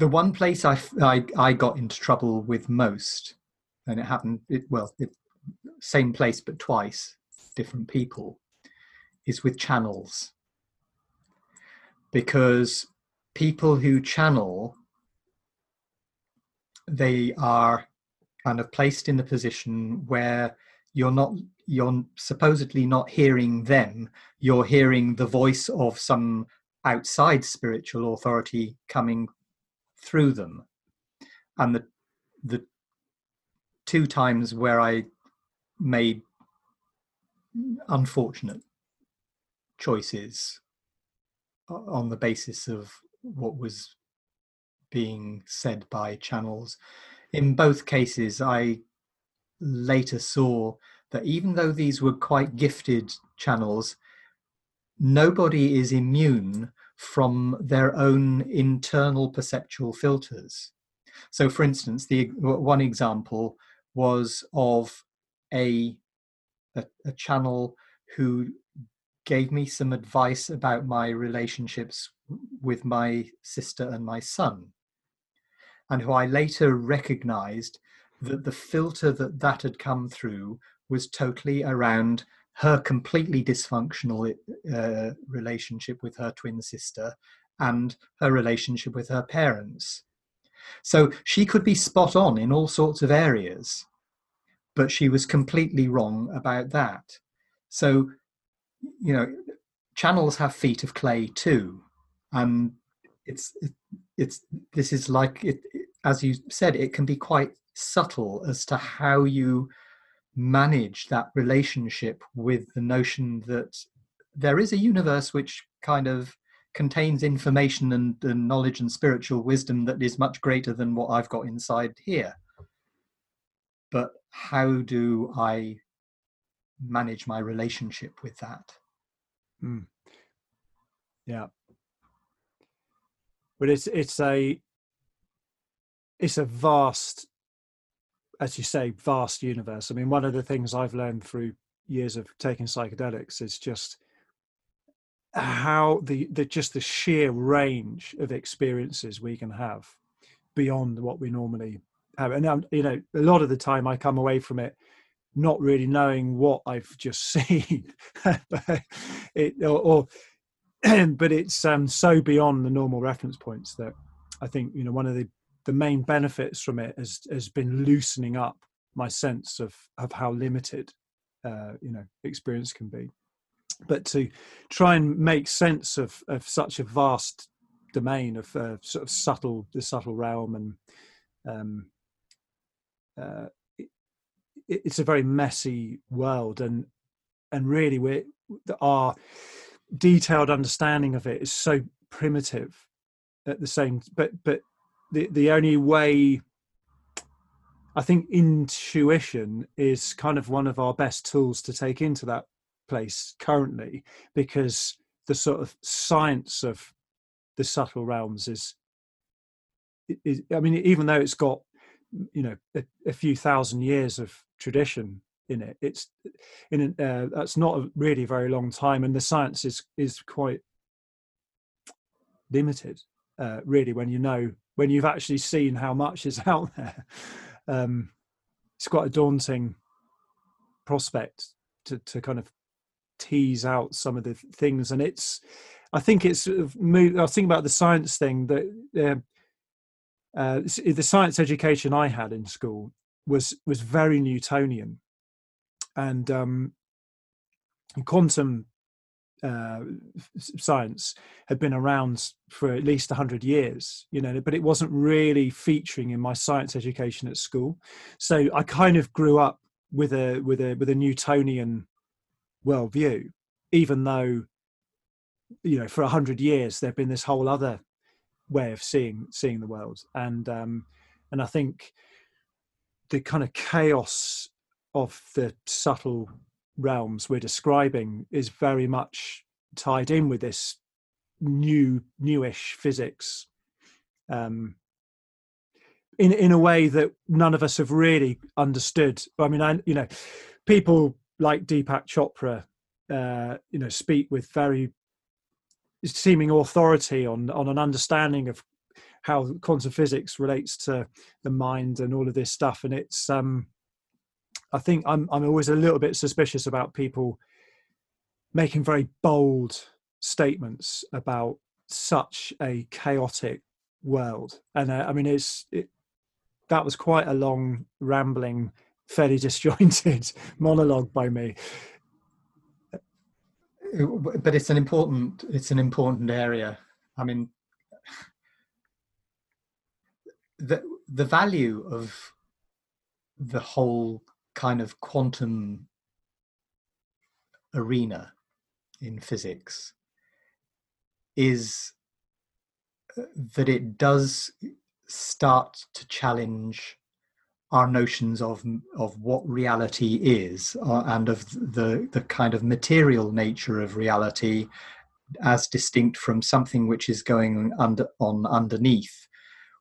The one place I, I, I got into trouble with most, and it happened it, well, it, same place but twice, different people, is with channels. Because people who channel, they are kind of placed in the position where you're not you're supposedly not hearing them you're hearing the voice of some outside spiritual authority coming through them. And the the two times where i made unfortunate choices on the basis of what was being said by channels in both cases i later saw that even though these were quite gifted channels, nobody is immune from their own internal perceptual filters. So, for instance, the one example was of a, a, a channel who gave me some advice about my relationships with my sister and my son, and who I later recognized that the filter that that had come through was totally around her completely dysfunctional uh, relationship with her twin sister and her relationship with her parents. So she could be spot on in all sorts of areas, but she was completely wrong about that. So, you know, channels have feet of clay too, and it's it's this is like it as you said, it can be quite subtle as to how you manage that relationship with the notion that there is a universe which kind of contains information and, and, knowledge and spiritual wisdom that is much greater than what I've got inside here. But how do I manage my relationship with that? Mm. Yeah. But it's it's a it's a vast as you say, vast universe. I mean, one of the things I've learned through years of taking psychedelics is just how the, the just the sheer range of experiences we can have beyond what we normally have. And um, you know, a lot of the time I come away from it not really knowing what I've just seen, it, or, or but it's um, so beyond the normal reference points that I think you know one of the the main benefits from it has has been loosening up my sense of of how limited uh, you know experience can be. But to try and make sense of of such a vast domain of uh, sort of subtle the subtle realm and um, uh, it, it's a very messy world and and really we our detailed understanding of it is so primitive at the same but but the the only way I think intuition is kind of one of our best tools to take into that place currently because the sort of science of the subtle realms is, is I mean, even though it's got you know a, a few thousand years of tradition in it, it's in uh, that's not a really very long time, and the science is is quite limited, uh, really, when you know when you've actually seen how much is out there. Um, it's quite a daunting prospect to, to kind of tease out some of the things. And it's, I think it's, sort moved. I was thinking about the science thing that uh, uh, the science education I had in school was was very Newtonian, and um, quantum uh, science had been around for at least 100 years you know but it wasn't really featuring in my science education at school. So i kind of grew up with a with a with a newtonian worldview even though you know for 100 years there'd been this whole other way of seeing seeing the world. And um and i think the kind of chaos of the subtle realms we're describing is very much tied in with this new newish physics um, in in a way that none of us have really understood. I mean, I you know, people like Deepak Chopra, uh, you know, speak with very seeming authority on on an understanding of how quantum physics relates to the mind and all of this stuff, and it's um, I think I'm I'm always a little bit suspicious about people making very bold statements about such a chaotic world. And uh, I mean, it's it, that was quite a long, rambling, fairly disjointed monologue by me. But it's an important it's an important area. I mean, the the value of the whole kind of quantum arena in physics is uh, that it does start to challenge our notions of of what reality is uh, and of the the kind of material nature of reality as distinct from something which is going under on underneath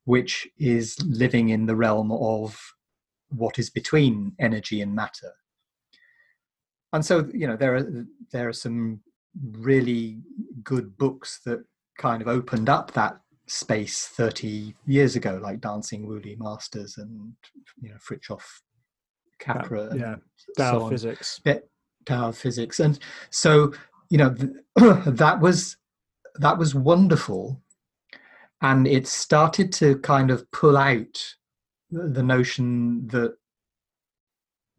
which is living in the realm of what is between energy and matter and so you know there are there are some really good books that kind of opened up that space 30 years ago, like Dancing Wu Li Masters and you know Fritjof Capra. yeah, Tao of Physics. Yeah, Tao physics, and so you know that was that was wonderful, and it started to kind of pull out the notion that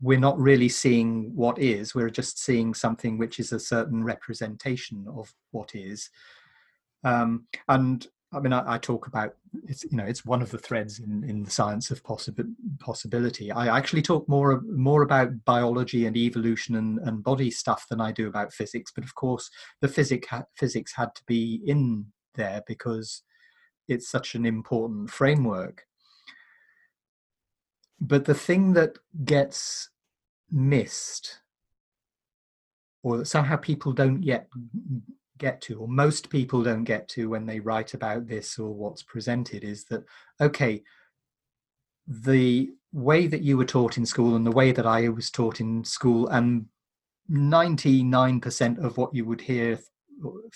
we're not really seeing what is we're just seeing something which is a certain representation of what is um, and I mean, I, I, talk about it's you know it's one of the threads in, in the science of possib- possibility. I actually talk more more about biology and evolution and, and body stuff than I do about physics. But of course, the physics ha- physics had to be in there because it's such an important framework. But the thing that gets missed, or that somehow people don't yet get to, or most people don't get to when they write about this or what's presented, is that, okay, the way that you were taught in school and the way that I was taught in school, and 99% of what you would hear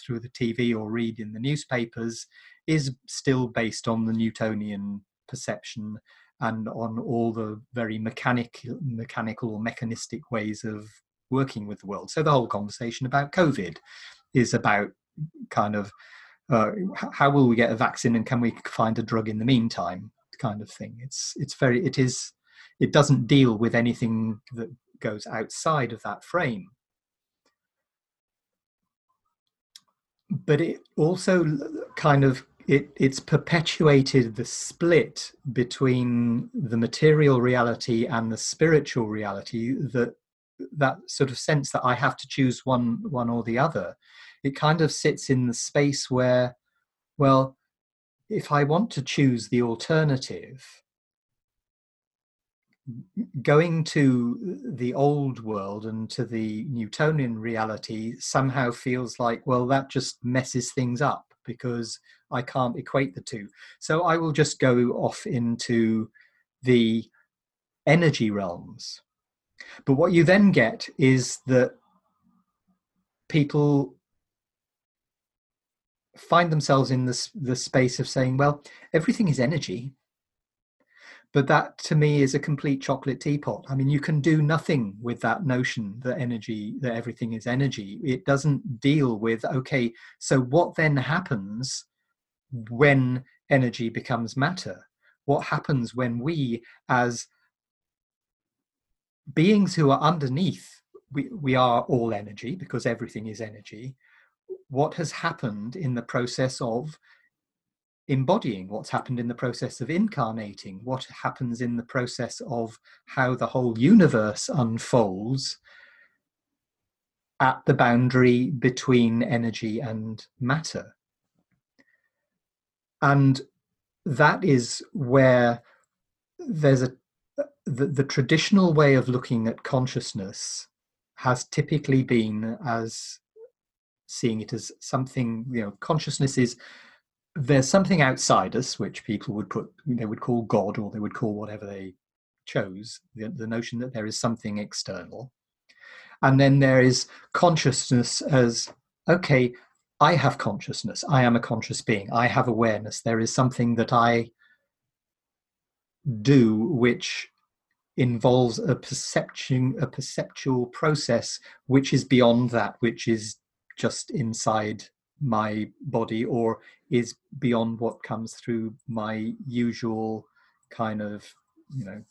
through the TV or read in the newspapers is still based on the Newtonian perception and on all the very mechanic, mechanical or mechanistic ways of working with the world. So the whole conversation about COVID is about kind of uh, how will we get a vaccine and can we find a drug in the meantime kind of thing it's it's very it is it doesn't deal with anything that goes outside of that frame but it also kind of it it's perpetuated the split between the material reality and the spiritual reality that that sort of sense that i have to choose one one or the other. It kind of sits in the space where, well, if I want to choose the alternative, going to the old world and to the Newtonian reality somehow feels like, well, that just messes things up because I can't equate the two. So I will just go off into the energy realms. But what you then get is that people find themselves in this the space of saying, well, everything is energy. But that to me is a complete chocolate teapot. I mean, you can do nothing with that notion that energy, that everything is energy. It doesn't deal with, okay, so what then happens when energy becomes matter? What happens when we, as beings who are underneath, we, we are all energy because everything is energy what has happened in the process of embodying, what's happened in the process of incarnating, what happens in the process of how the whole universe unfolds at the boundary between energy and matter. And that is where there's a the, the traditional way of looking at consciousness has typically been as seeing it as something you know consciousness is there's something outside us which people would put they would call god or they would call whatever they chose the, the notion that there is something external. And then there is consciousness as okay i have consciousness. I am a conscious being. I have awareness. There is something that i do which involves a perception a perceptual process which is beyond that which is just inside my body or is beyond what comes through my usual kind of you know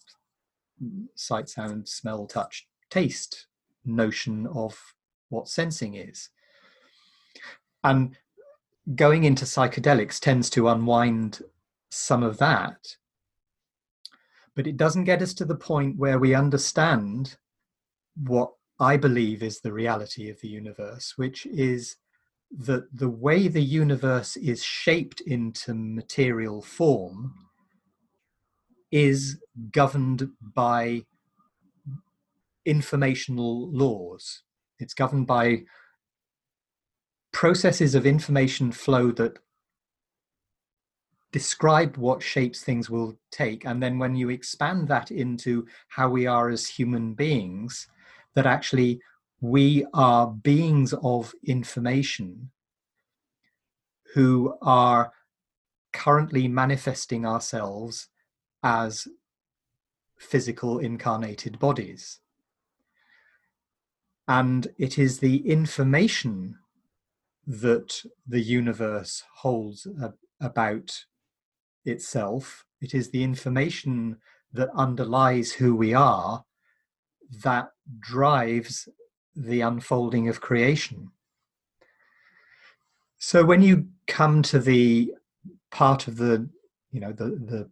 sight sound smell touch taste notion of what sensing is and going into psychedelics tends to unwind some of that but it doesn't get us to the point where we understand what I believe is the reality of the universe, which is that the way the universe is shaped into material form is governed by informational laws. It's governed by processes of information flow that describe what shapes things will take. And then when you expand that into how we are as human beings, that actually we are beings of information who are currently manifesting ourselves as physical incarnated bodies. And it is the information that the universe holds about itself, it is the information that underlies who we are that drives the unfolding of creation. So when you come to the part of the, you know, the, the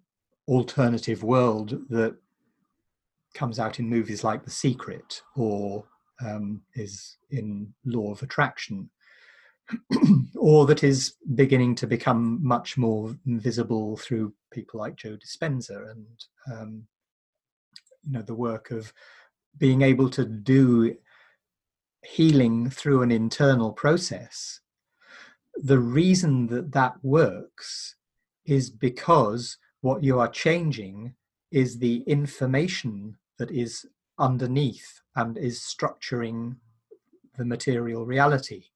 alternative world that comes out in movies like The Secret or um, is in Law of Attraction, or that is beginning to become much more visible through people like Joe Dispenza and um, you know the work of being able to do healing through an internal process. The reason that that works is because what you are changing is the information that is underneath and is structuring the material reality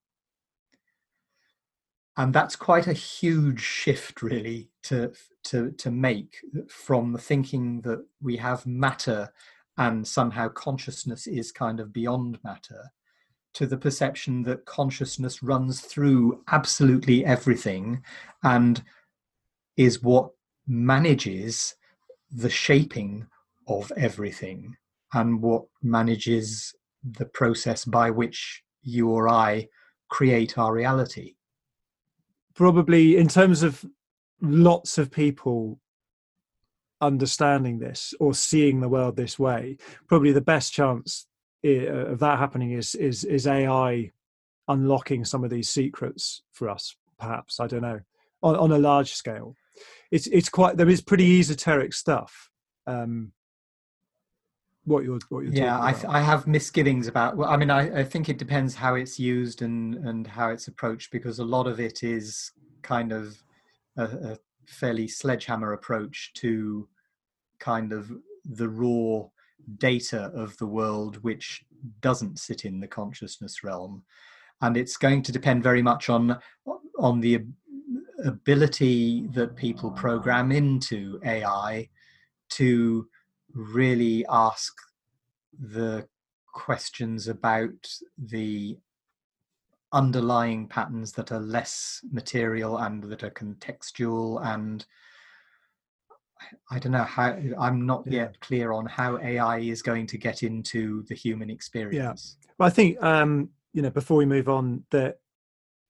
and that's quite a huge shift really to to to make from the thinking that we have matter and somehow consciousness is kind of beyond matter to the perception that consciousness runs through absolutely everything and is what manages the shaping of everything and what manages the process by which you or I create our reality probably in terms of lots of people understanding this or seeing the world this way probably the best chance of that happening is is is ai unlocking some of these secrets for us perhaps. I don't know. On, on a large scale. It's it's quite there is pretty esoteric stuff um what you're what you're yeah I, I have misgivings about well i mean I, I think it depends how it's used and and how it's approached because a lot of it is kind of a, a fairly sledgehammer approach to kind of the raw data of the world which doesn't sit in the consciousness realm. And it's going to depend very much on on the ability that people program into ai to really ask the questions about the underlying patterns that are less material and that are contextual and I don't know how I'm not yeah. yet clear on how AI is going to get into the human experience. Yeah. Well, I think um, you know before we move on that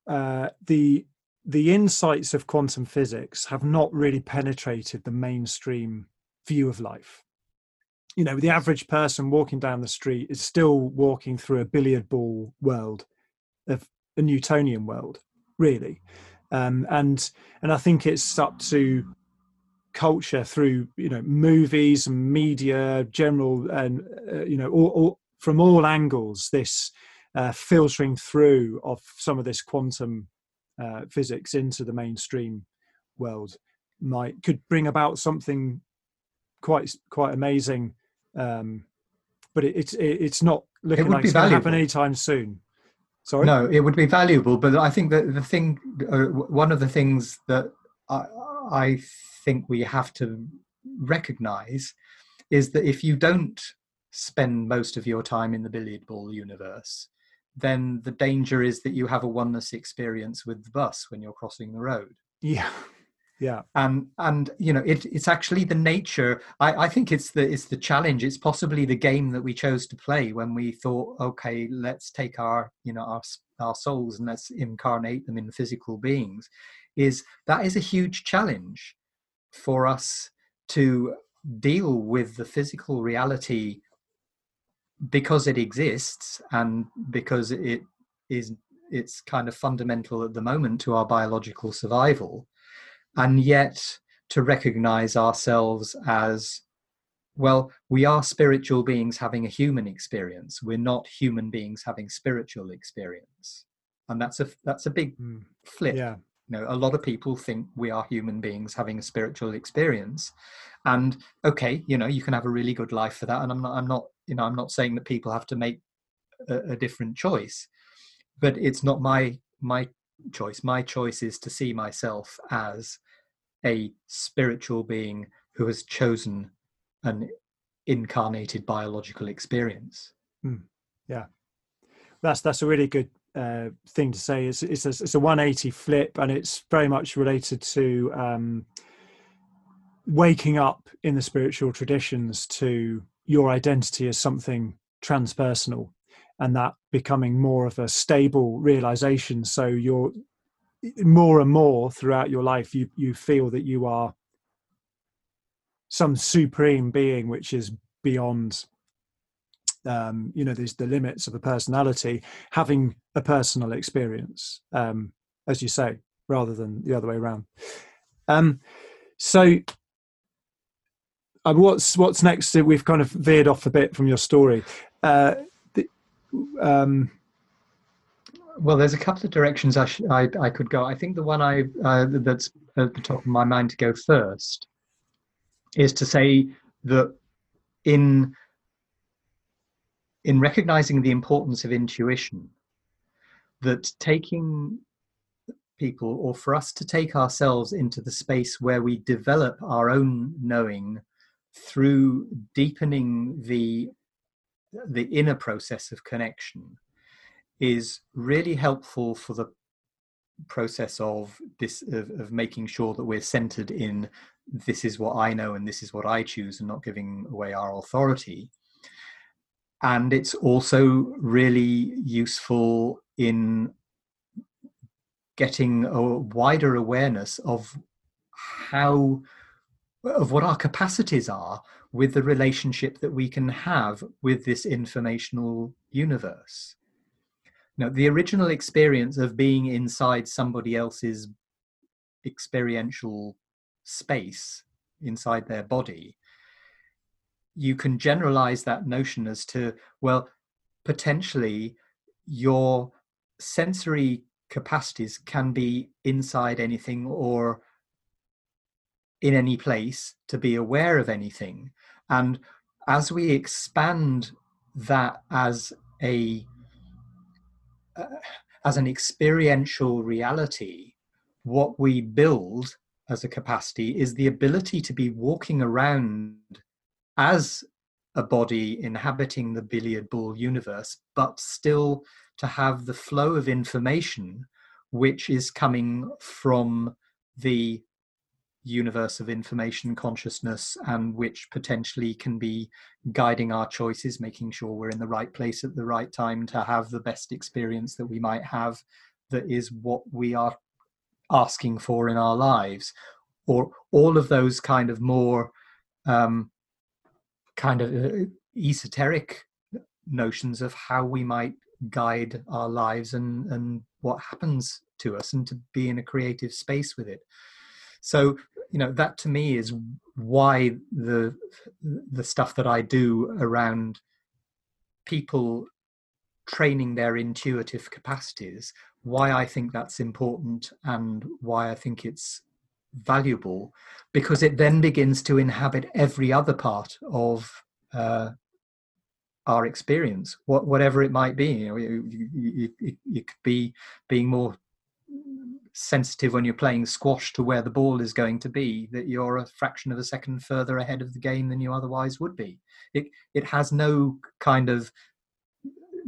uh, the the insights of quantum physics have not really penetrated the mainstream view of life you know the average person walking down the street is still walking through a billiard ball world of a newtonian world really. Um, and and i think it's up to culture through you know movies and media general and uh, you know all, all, from all angles this uh, filtering through of some of this quantum uh, physics into the mainstream world might could bring about something quite quite amazing um, but it, it's it, it's not looking it like it's going to happen anytime soon. Sorry. No, it would be valuable, but I think that the thing, uh, one of the things that I, I think we have to recognize is that if you don't spend most of your time in the billiard ball universe, then the danger is that you have a oneness experience with the bus when you're crossing the road. Yeah, yeah. And and you know it, it's actually the nature I, I think it's the it's the challenge. It's possibly the game that we chose to play when we thought okay let's take our you know our our souls and let's incarnate them in physical beings is that is a huge challenge for us to deal with the physical reality because it exists and because it is it's kind of fundamental at the moment to our biological survival and yet to recognize ourselves as well we are spiritual beings having a human experience. We're not human beings having spiritual experience. And that's a that's a big mm. flip. Yeah. You know a lot of people think we are human beings having a spiritual experience. And okay you know you can have a really good life for that. And i'm not i'm not you know i'm not saying that people have to make a, a different choice. But it's not my my choice. My choice is to see myself as a spiritual being who has chosen an incarnated biological experience mm. yeah that's that's a really good uh, thing to say. It's it's a, it's a 180 flip, and it's very much related to um, waking up in the spiritual traditions to your identity as something transpersonal, and that becoming more of a stable realization. So you're more and more throughout your life, you you feel that you are some supreme being which is beyond um, you know there's the limits of a personality having a personal experience um, as you say rather than the other way around. Um, so uh, what's what's next? We've kind of veered off a bit from your story. Uh, the, um, well there's a couple of directions I, sh- I, I could go. I think the one i uh, that's at the top of my mind to go first is to say that in in recognizing the importance of intuition, that taking people, or for us to take ourselves into the space where we develop our own knowing through deepening the the inner process of connection is really helpful for the process of this of, of, making sure that we're centered in this is what i know and this is what i choose and not giving away our authority. And it's also really useful in getting a wider awareness of how of what our capacities are with the relationship that we can have with this informational universe now the original experience of being inside somebody else's experiential space inside their body you can generalize that notion as to well potentially your sensory capacities can be inside anything or in any place to be aware of anything. And as we expand that as a uh, as an experiential reality what we build as a capacity is the ability to be walking around as a body inhabiting the billiard ball universe, but still to have the flow of information which is coming from the universe of information consciousness and which potentially can be guiding our choices, making sure we're in the right place at the right time to have the best experience that we might have that is what we are asking for in our lives. Or all of those kind of more um, kind of uh, esoteric notions of how we might guide our lives and and what happens to us and to be in a creative space with it. So you know that to me is why the the stuff that i do around people training their intuitive capacities why i think that's important and why i think it's valuable because it then begins to inhabit every other part of uh, our experience, what, whatever it might be. You know, could be being more sensitive when you're playing squash to where the ball is going to be that you're a fraction of a second further ahead of the game than you otherwise would be it it has no kind of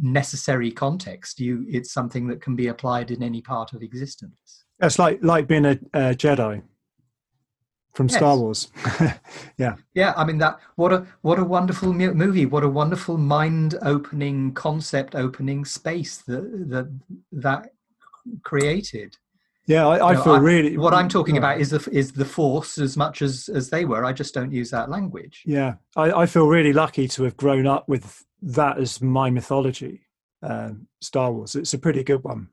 necessary context you it's something that can be applied in any part of existence it's like like being a, a jedi from yes. Star Wars. yeah. Yeah, I mean that what a what a wonderful movie, what a wonderful mind-opening concept opening space that that that created. Yeah, I, I know, feel I, really what I'm talking about is the is the force as much as as they were. I just don't use that language. Yeah. I, I feel really lucky to have grown up with that as my mythology. Um, Star Wars. It's a pretty good one.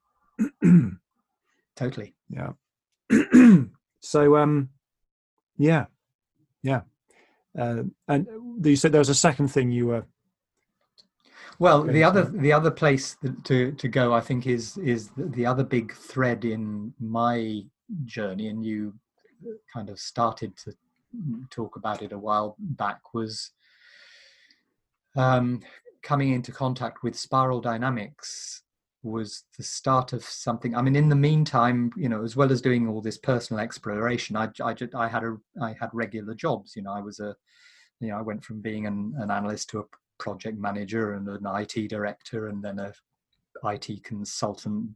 totally. Yeah. so um Yeah, yeah. Uh, and you said there was a second thing you were. Well, the other the other place to to go, I think, is is the other big thread in my journey, and you kind of started to talk about it a while back was um, coming into contact with spiral dynamics was the start of something. I mean, in the meantime, you know, as well as doing all this personal exploration, I, I, I had a, I had regular jobs. You know, I was a, you know, I went from being an, an analyst to a project manager and an IT director, and then a IT consultant,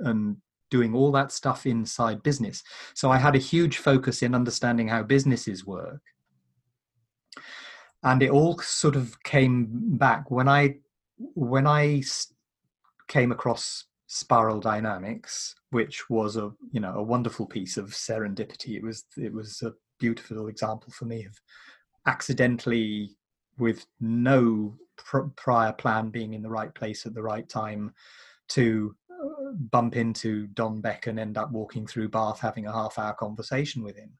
and doing all that stuff inside business. So I had a huge focus in understanding how businesses work. And it all sort of came back when I when I came across spiral dynamics which was a you know a wonderful piece of serendipity it was it was a beautiful example for me of accidentally with no pr- prior plan being in the right place at the right time to uh, bump into Don Beck and end up walking through Bath having a half hour conversation with him.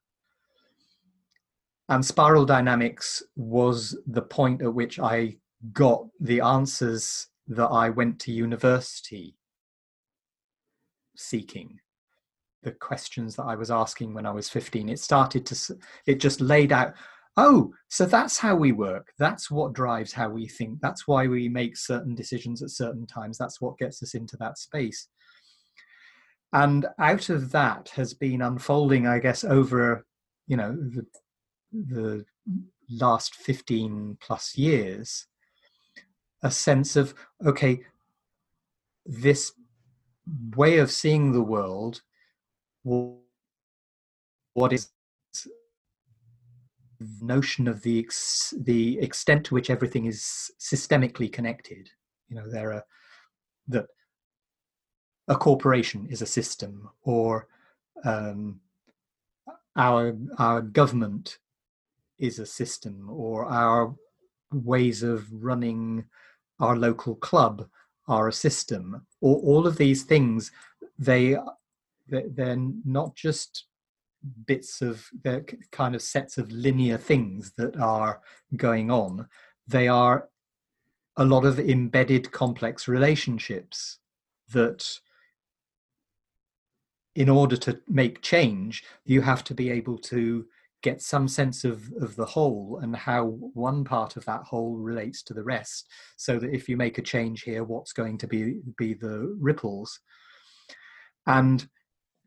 And spiral dynamics was the point at which I got the answers that I went to university seeking the questions that I was asking when I was 15. It started to, it just laid out, oh, so that's how we work. That's what drives how we think. That's why we make certain decisions at certain times. That's what gets us into that space. And out of that has been unfolding, I guess, over, you know, the, the last 15 plus years a sense of okay this way of seeing the world what is notion of the ex, the extent to which everything is systemically connected. You know there are that a corporation is a system or um, our our government is a system or our ways of running our local club are a system. Or all of these things they they're not just bits of they're kind of sets of linear things that are going on. They are a lot of embedded complex relationships that in order to make change you have to be able to get some sense of, of the whole and how one part of that whole relates to the rest so that if you make a change here what's going to be be the ripples? And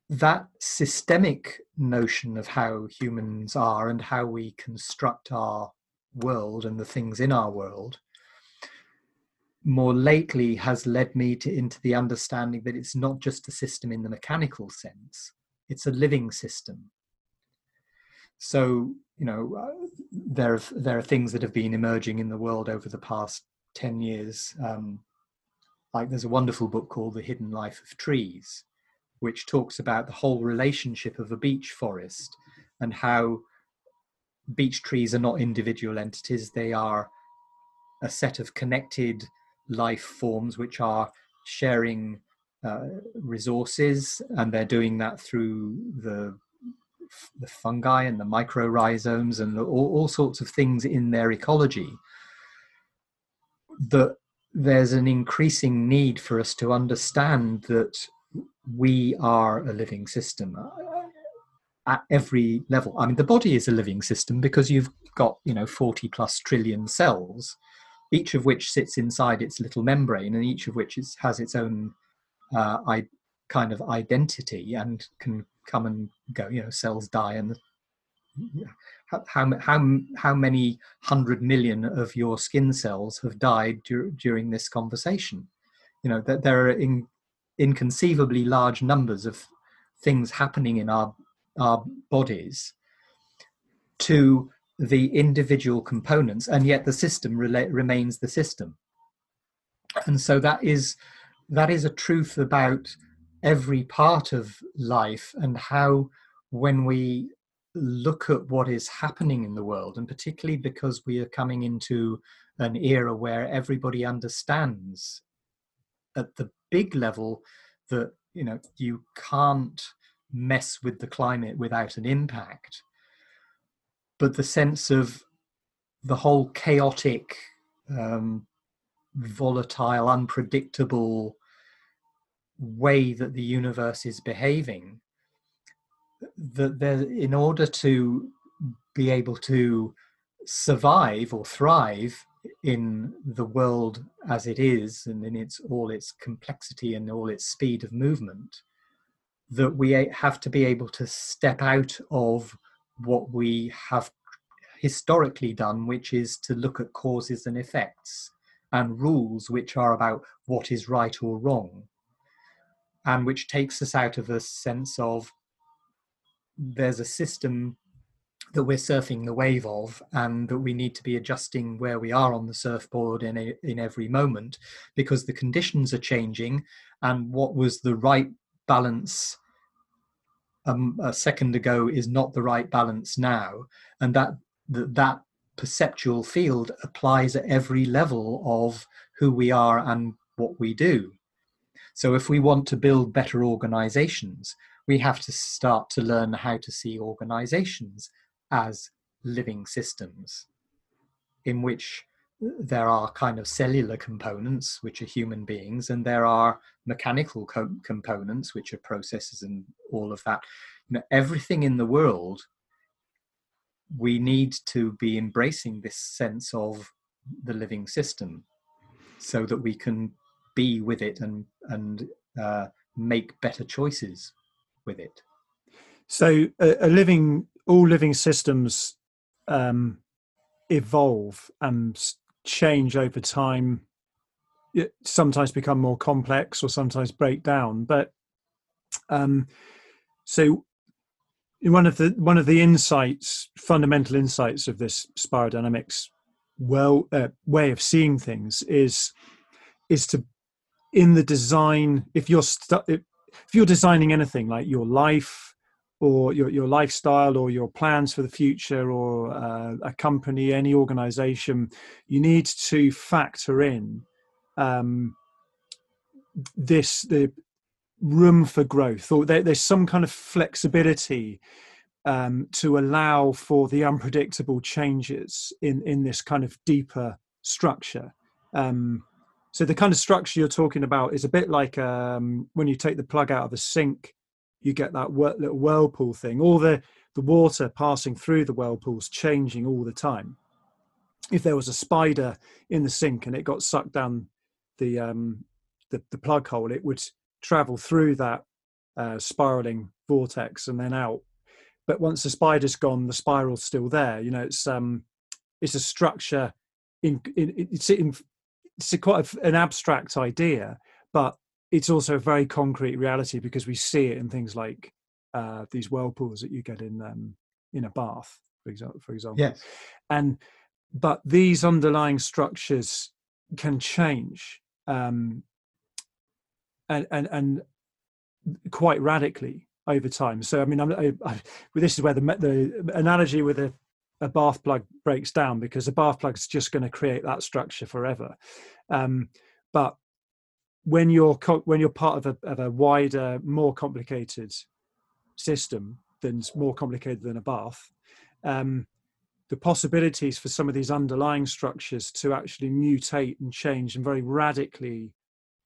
that systemic notion of how humans are and how we construct our world and the things in our world more lately has led me to into the understanding that it's not just a system in the mechanical sense it's a living system. So you know uh, there are, there are things that have been emerging in the world over the past 10 years um, like there's a wonderful book called the hidden life of trees which talks about the whole relationship of a beech forest and how beech trees are not individual entities. They are a set of connected life forms which are sharing uh, resources and they're doing that through the the fungi and the mycorrhizomes and all, all sorts of things in their ecology. That there's an increasing need for us to understand that we are a living system uh, at every level i mean the body is a living system because you've got you know 40 plus trillion cells each of which sits inside its little membrane and each of which is, has its own uh, I, kind of identity and can come and go. You know, cells die, and how how how many hundred million of your skin cells have died dur- during this conversation? You know that there are in, inconceivably large numbers of things happening in our our bodies to the individual components, and yet the system rela- remains the system. And so that is that is a truth about every part of life and how when we look at what is happening in the world and particularly because we are coming into an era where everybody understands at the big level that you know you can't mess with the climate without an impact. But the sense of the whole chaotic, um, volatile, unpredictable way that the universe is behaving that there in order to be able to survive or thrive in the world as it is and in its all its complexity and all its speed of movement that we have to be able to step out of what we have historically done which is to look at causes and effects and rules which are about what is right or wrong and which takes us out of a sense of there's a system that we're surfing the wave of and that we need to be adjusting where we are on the surfboard in a, in every moment because the conditions are changing and what was the right balance um, a second ago is not the right balance now and that that, that perceptual field applies at every level of who we are and what we do. So if we want to build better organizations we have to start to learn how to see organizations as living systems in which there are kind of cellular components which are human beings and there are mechanical co- components which are processes and all of that you know everything in the world we need to be embracing this sense of the living system so that we can be with it and and uh, make better choices with it. So a, a living, all living systems um, evolve and change over time. It sometimes become more complex or sometimes break down. But um, so one of the one of the insights, fundamental insights of this spiral dynamics well uh, way of seeing things is is to in the design if you're stu- if you're designing anything like your life or your, your lifestyle or your plans for the future or uh, a company any organization you need to factor in um, this the room for growth or there, there's some kind of flexibility um, to allow for the unpredictable changes in in this kind of deeper structure. Um, so the kind of structure you're talking about is a bit like um, when you take the plug out of a sink, you get that little whirlpool thing. All the the water passing through the whirlpools changing all the time. If there was a spider in the sink and it got sucked down the um, the, the plug hole, it would travel through that uh, spiraling vortex and then out. But once the spider's gone, the spiral's still there. You know, it's um, it's a structure in, in it's in it's quite an abstract idea, but it's also a very concrete reality because we see it in things like uh, these whirlpools that you get in um, in a bath, for example. For example, yes. And but these underlying structures can change, um, and and and quite radically over time. So I mean, I'm, I, I, this is where the the analogy with a a bath plug breaks down because the bath plug is just going to create that structure forever. Um, but when you're co- when you're part of a, of a wider, more complicated system that's more complicated than a bath, um, the possibilities for some of these underlying structures to actually mutate and change and very radically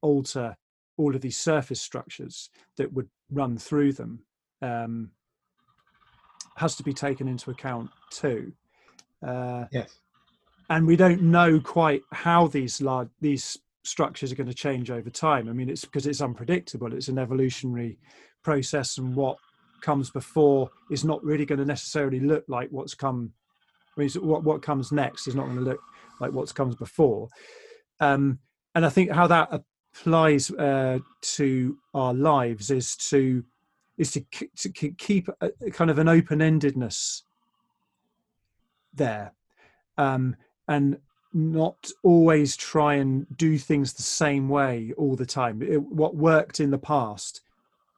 alter all of these surface structures that would run through them um, has to be taken into account too. Uh, yes. And we don't know quite how these large these structures are going to change over time. I mean, it's because it's unpredictable. It's an evolutionary process, and what comes before is not really going to necessarily look like what's come. I mean, what what comes next is not going to look like what's comes before. Um, and I think how that applies uh, to our lives is to is to, to keep a, kind of an open-endedness there um, and not always try and do things the same way all the time. It, what worked in the past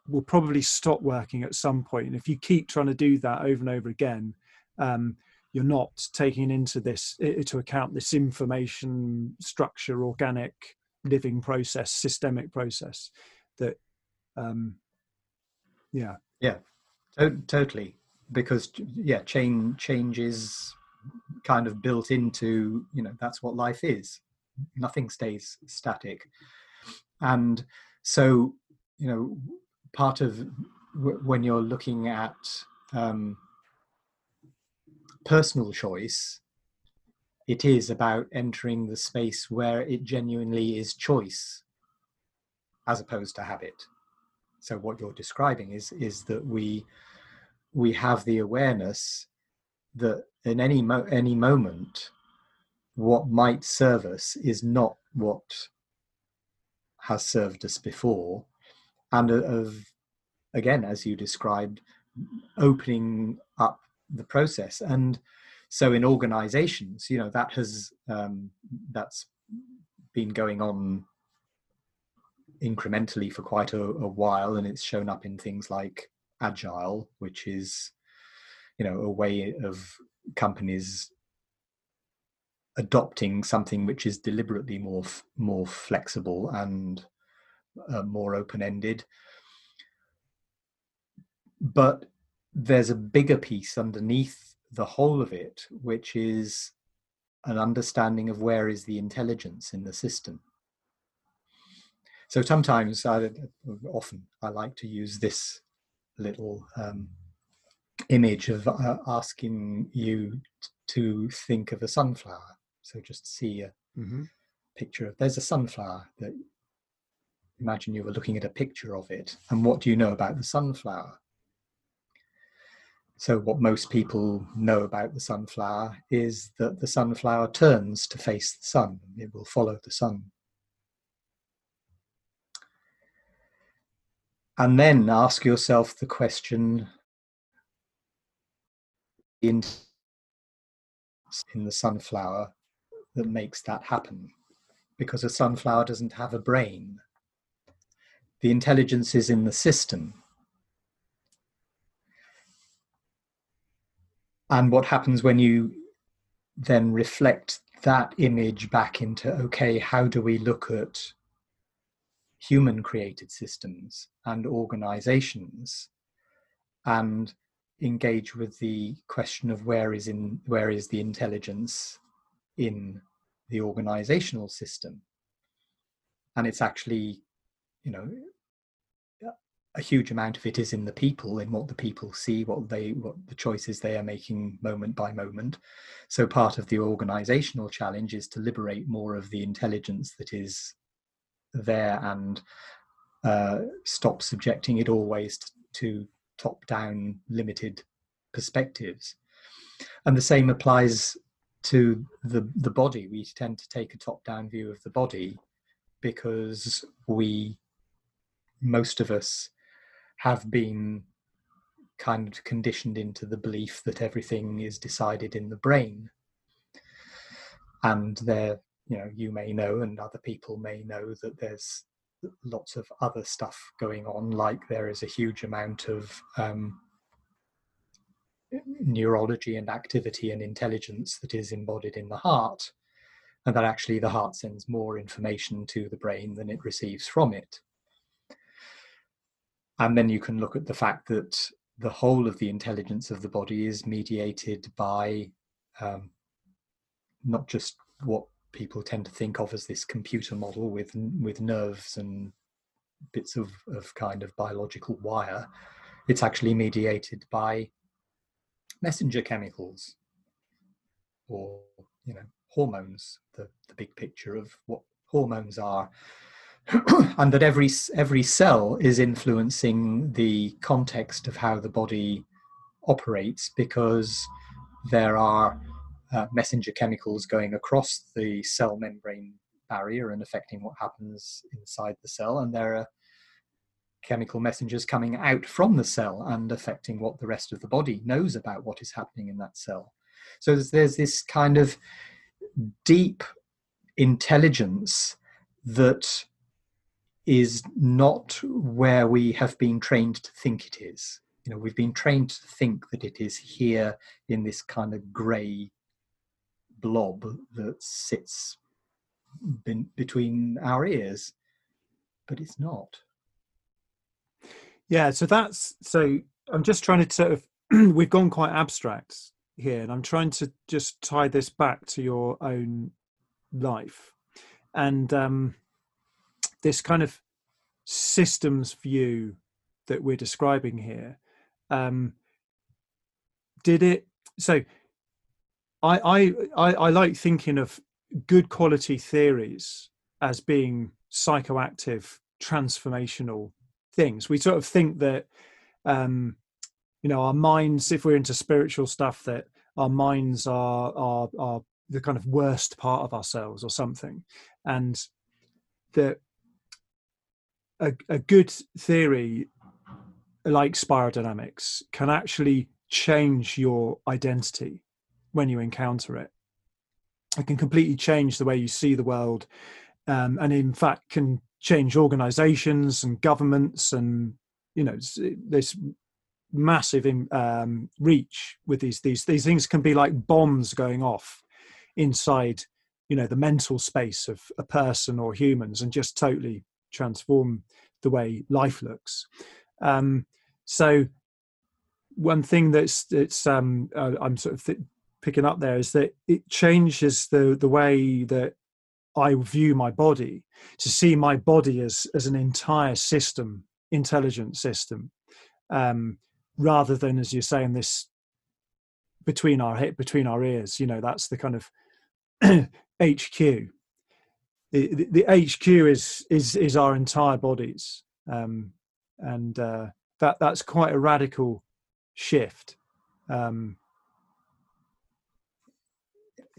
will probably stop working at some point. And if you keep trying to do that over and over again um, you're not taking into this into account this information structure organic living process systemic process that um, yeah. Yeah to- totally. Because yeah change change is kind of built into you know that's what life is. Nothing stays static. And so you know part of w- when you're looking at um, personal choice it is about entering the space where it genuinely is choice as opposed to habit. So what you're describing is is that we we have the awareness that in any mo- any moment what might serve us is not what has served us before. And of again as you described opening up the process. And so in organizations you know that has um, that's been going on incrementally for quite a, a while and it's shown up in things like agile which is you know a way of companies adopting something which is deliberately more more flexible and uh, more open ended but there's a bigger piece underneath the whole of it which is an understanding of where is the intelligence in the system. So sometimes I, often i like to use this little um, image of uh, asking you to think of a sunflower. So just see a mm-hmm. picture of there's a sunflower that imagine you were looking at a picture of it. And what do you know about the sunflower? So, what most people know about the sunflower is that the sunflower turns to face the sun, it will follow the sun. And then ask yourself the question in in the sunflower that makes that happen because a sunflower doesn't have a brain. The intelligence is in the system. And what happens when you then reflect that image back into okay, how do we look at human created systems and organizations? And engage with the question of where is in where is the intelligence in the organizational system? And it's actually you know a huge amount of it is in the people in what the people see what they what the choices they are making moment by moment. So part of the organizational challenge is to liberate more of the intelligence that is there and uh, stop subjecting it always to top down limited perspectives. And the same applies to the the body. We tend to take a top down view of the body because we most of us have been kind of conditioned into the belief that everything is decided in the brain. And there you know you may know and other people may know that there's lots of other stuff going on, like there is a huge amount of um, neurology and activity and intelligence that is embodied in the heart, and that actually the heart sends more information to the brain than it receives from it. And then you can look at the fact that the whole of the intelligence of the body is mediated by um, not just what people tend to think of as this computer model with with nerves and bits of, of kind of biological wire. It's actually mediated by messenger chemicals or you know hormones the, the big picture of what hormones are. And that every every cell is influencing the context of how the body operates because there are uh, messenger chemicals going across the cell membrane barrier and affecting what happens inside the cell, and there are chemical messengers coming out from the cell and affecting what the rest of the body knows about what is happening in that cell. So there's, there's this kind of deep intelligence that is not where we have been trained to think it is. You know, we've been trained to think that it is here in this kind of grey blob that sits bin, between our ears, but it's not. Yeah, so that's so. I'm just trying to sort of we've gone quite abstract here, and I'm trying to just tie this back to your own life and um, this kind of systems view that we're describing here. Um, did it so? I, I I like thinking of good quality theories as being psychoactive transformational things. We sort of think that um you know our minds if we're into spiritual stuff that our minds are are are the kind of worst part of ourselves or something. And that a, a good theory like spiral dynamics can actually change your identity when you encounter it. It can completely change the way you see the world um, and in fact can change organizations and governments and you know this massive um, reach with these these these things can be like bombs going off inside you know the mental space of a person or humans and just totally transform the way life looks. Um, so one thing that's it's um, uh, i'm sort of th- picking up there is that it changes the the way that I view my body to see my body as as an entire system, intelligent system, um, rather than as you're saying this between our hip between our ears. You know, that's the kind of HQ. The, the, the, HQ is is is our entire bodies, um, and uh, that that's quite a radical shift. Um,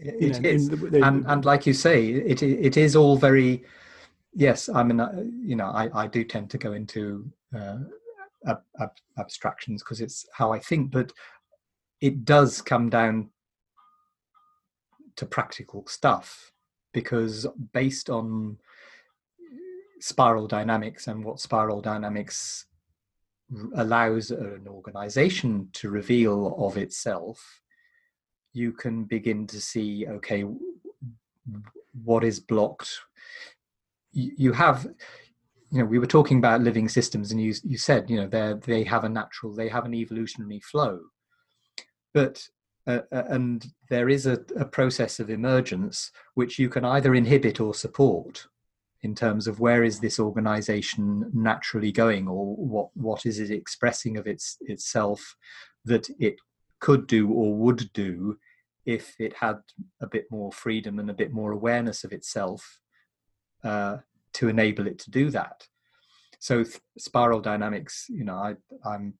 it know, is. The, the, and and like you say, it it is all very. Yes, I mean, you know, I I do tend to go into uh, ab- ab- abstractions because it's how I think, but it does come down to practical stuff because based on spiral dynamics and what spiral dynamics allows an organization to reveal of itself you can begin to see okay what is blocked? You have you know we were talking about living systems and you you said you know they they have a natural they have an evolutionary flow. But uh, uh, and there is a, a process of emergence which you can either inhibit or support in terms of where is this organization naturally going or what what is it expressing of its itself that it could do or would do if it had a bit more freedom and a bit more awareness of itself uh, to enable it to do that. So th- spiral dynamics, you know, I, I'm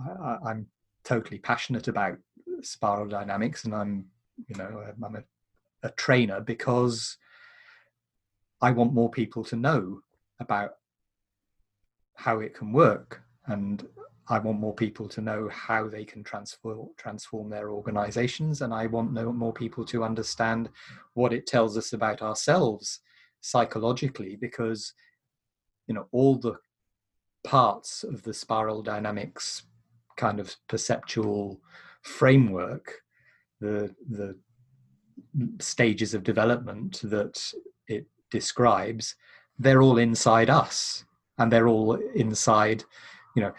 I, I'm totally passionate about spiral dynamics, and I'm you know I'm a, a trainer because I want more people to know about how it can work and I want more people to know how they can transform transform their organizations, and I want more people to understand what it tells us about ourselves psychologically, because you know all the parts of the spiral dynamics kind of perceptual framework, the the stages of development that it describes, they're all inside us, and they're all inside you know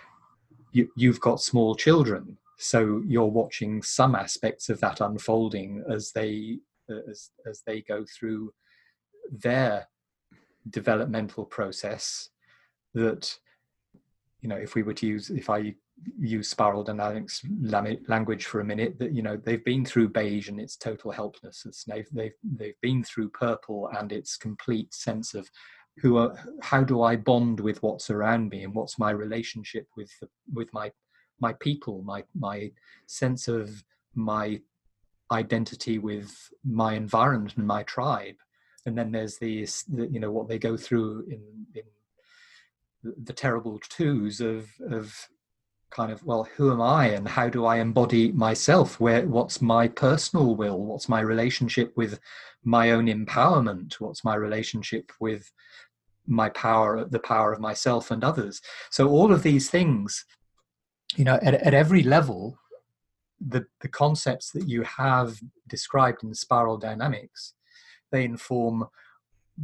you, you've got small children so you're watching some aspects of that unfolding as they as, as they go through their developmental process that you know if we were to use if i use spiral dynamics language for a minute that you know they've been through beige and its total helplessness. They've they've they've been through purple and its complete sense of who are how do i bond with what's around me and what's my relationship with the, with my my people my my sense of my identity with my environment and my tribe? And then there's the, you know what they go through in in the terrible twos of of kind of well who am i and how do i embody myself? Where what's my personal will? What's my relationship with my own empowerment? What's my relationship with my power the power of myself and others. So all of these things you know at, at every level the the concepts that you have described in spiral dynamics they inform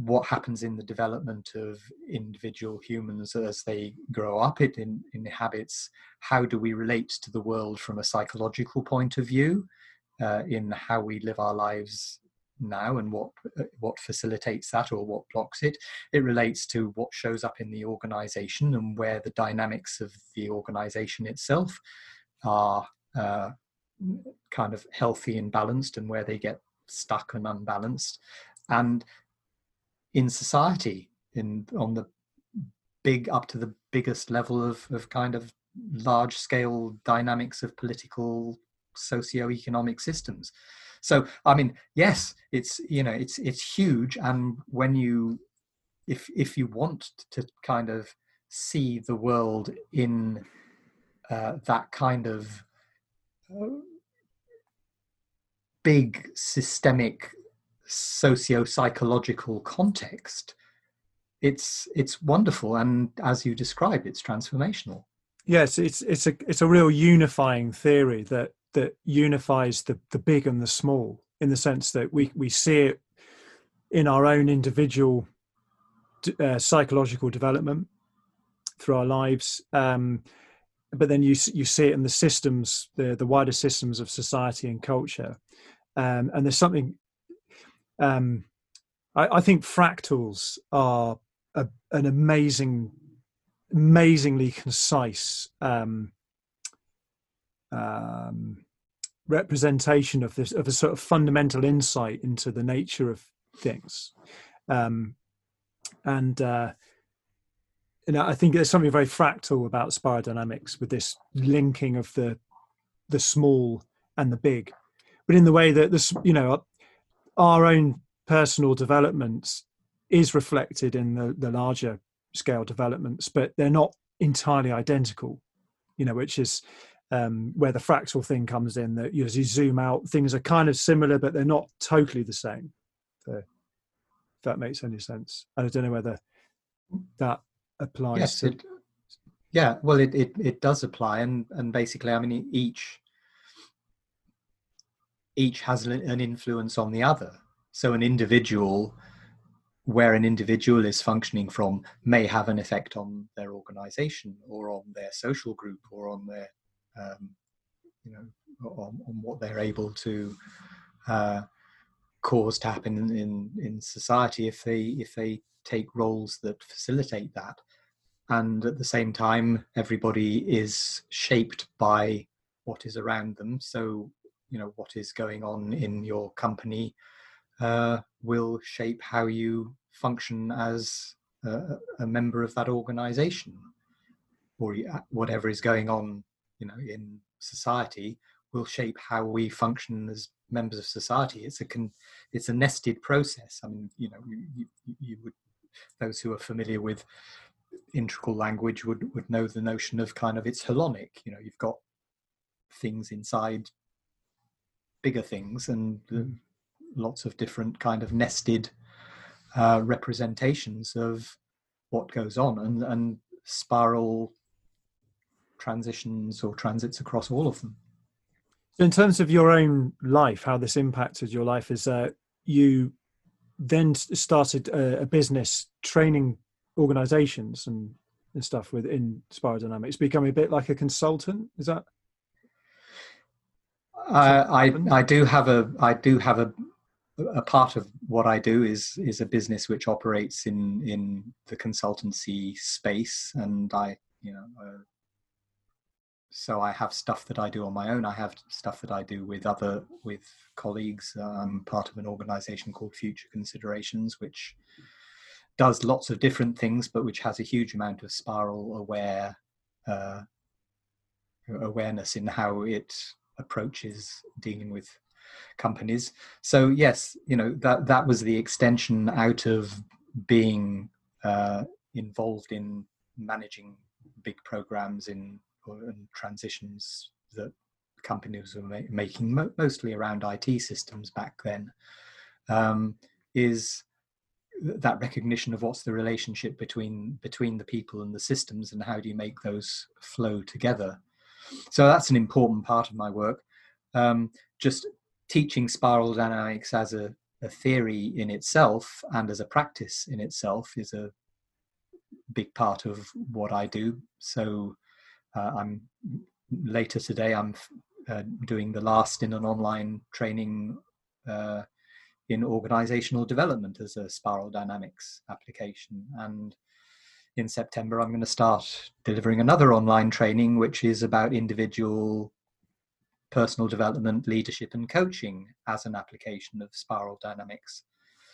what happens in the development of individual humans as they grow up it in, inhabits how do we relate to the world from a psychological point of view uh, in how we live our lives now and what uh, what facilitates that or what blocks it. It relates to what shows up in the organization and where the dynamics of the organization itself are uh, kind of healthy and balanced and where they get stuck and unbalanced. And in society in on the big up to the biggest level of, of kind of large scale dynamics of political socio-economic systems so i mean yes it's you know it's it's huge. And when you if if you want to kind of see the world in uh, that kind of uh, big systemic socio-psychological context it's it's wonderful. And as you describe it's transformational. Yes it's it's a it's a real unifying theory that that unifies the the big and the small in the sense that we we see it in our own individual uh, psychological development through our lives um, but then you you see it in the systems the the wider systems of society and culture. Um, and there's something um, I, I, think fractals are a, an amazing, amazingly concise um, um, representation of this of a sort of fundamental insight into the nature of things, um, and uh, know I think there's something very fractal about spiral dynamics with this linking of the the small and the big, but in the way that this you know our own personal developments is reflected in the, the larger scale developments, but they're not entirely identical, you know, which is um, where the fractal thing comes in that as you zoom out, things are kind of similar, but they're not totally the same. So, if that makes any sense. And I don't know whether that applies yes, to. It, yeah, well, it, it, it does apply. And, and basically, I mean, each each has an influence on the other. So an individual, where an individual is functioning from, may have an effect on their organization or on their social group or on their, um, you know, on, on, what they're able to uh, cause to happen in, in, in society if they if they take roles that facilitate that. And at the same time, everybody is shaped by what is around them. So you know what is going on in your company uh, will shape how you function as a, a member of that organization or whatever is going on you know in society will shape how we function as members of society. It's a con, it's a nested process. I mean you know you, you would those who are familiar with integral language would would know the notion of kind of it's holonic you know you've got things inside bigger things and mm. lots of different kind of nested uh, representations of what goes on and, and spiral transitions or transits across all of them. So, In terms of your own life, how this impacted your life is uh, you then started a, a business training organizations and, and stuff within Spiral Dynamics, becoming a bit like a consultant. Is that I, I do have a I do have a a part of what I do is is a business which operates in in the consultancy space, and I you know uh, so I have stuff that I do on my own. I have stuff that I do with other with colleagues. I'm part of an organisation called Future Considerations, which does lots of different things, but which has a huge amount of spiral aware uh, awareness in how it approaches dealing with companies. So yes, you know that that was the extension out of being uh, involved in managing big programs in and transitions that companies were ma- making, mo- mostly around IT systems back then. Um, is that recognition of what's the relationship between between the people and the systems and how do you make those flow together so that's an important part of my work. Um, just teaching spiral dynamics as a a theory in itself and as a practice in itself is a big part of what I do. So uh, I'm later today. I'm uh, doing the last in an online training uh, in organizational development as a spiral dynamics application. And in September, I'm going to start delivering another online training, which is about individual personal development, leadership, and coaching as an application of spiral dynamics.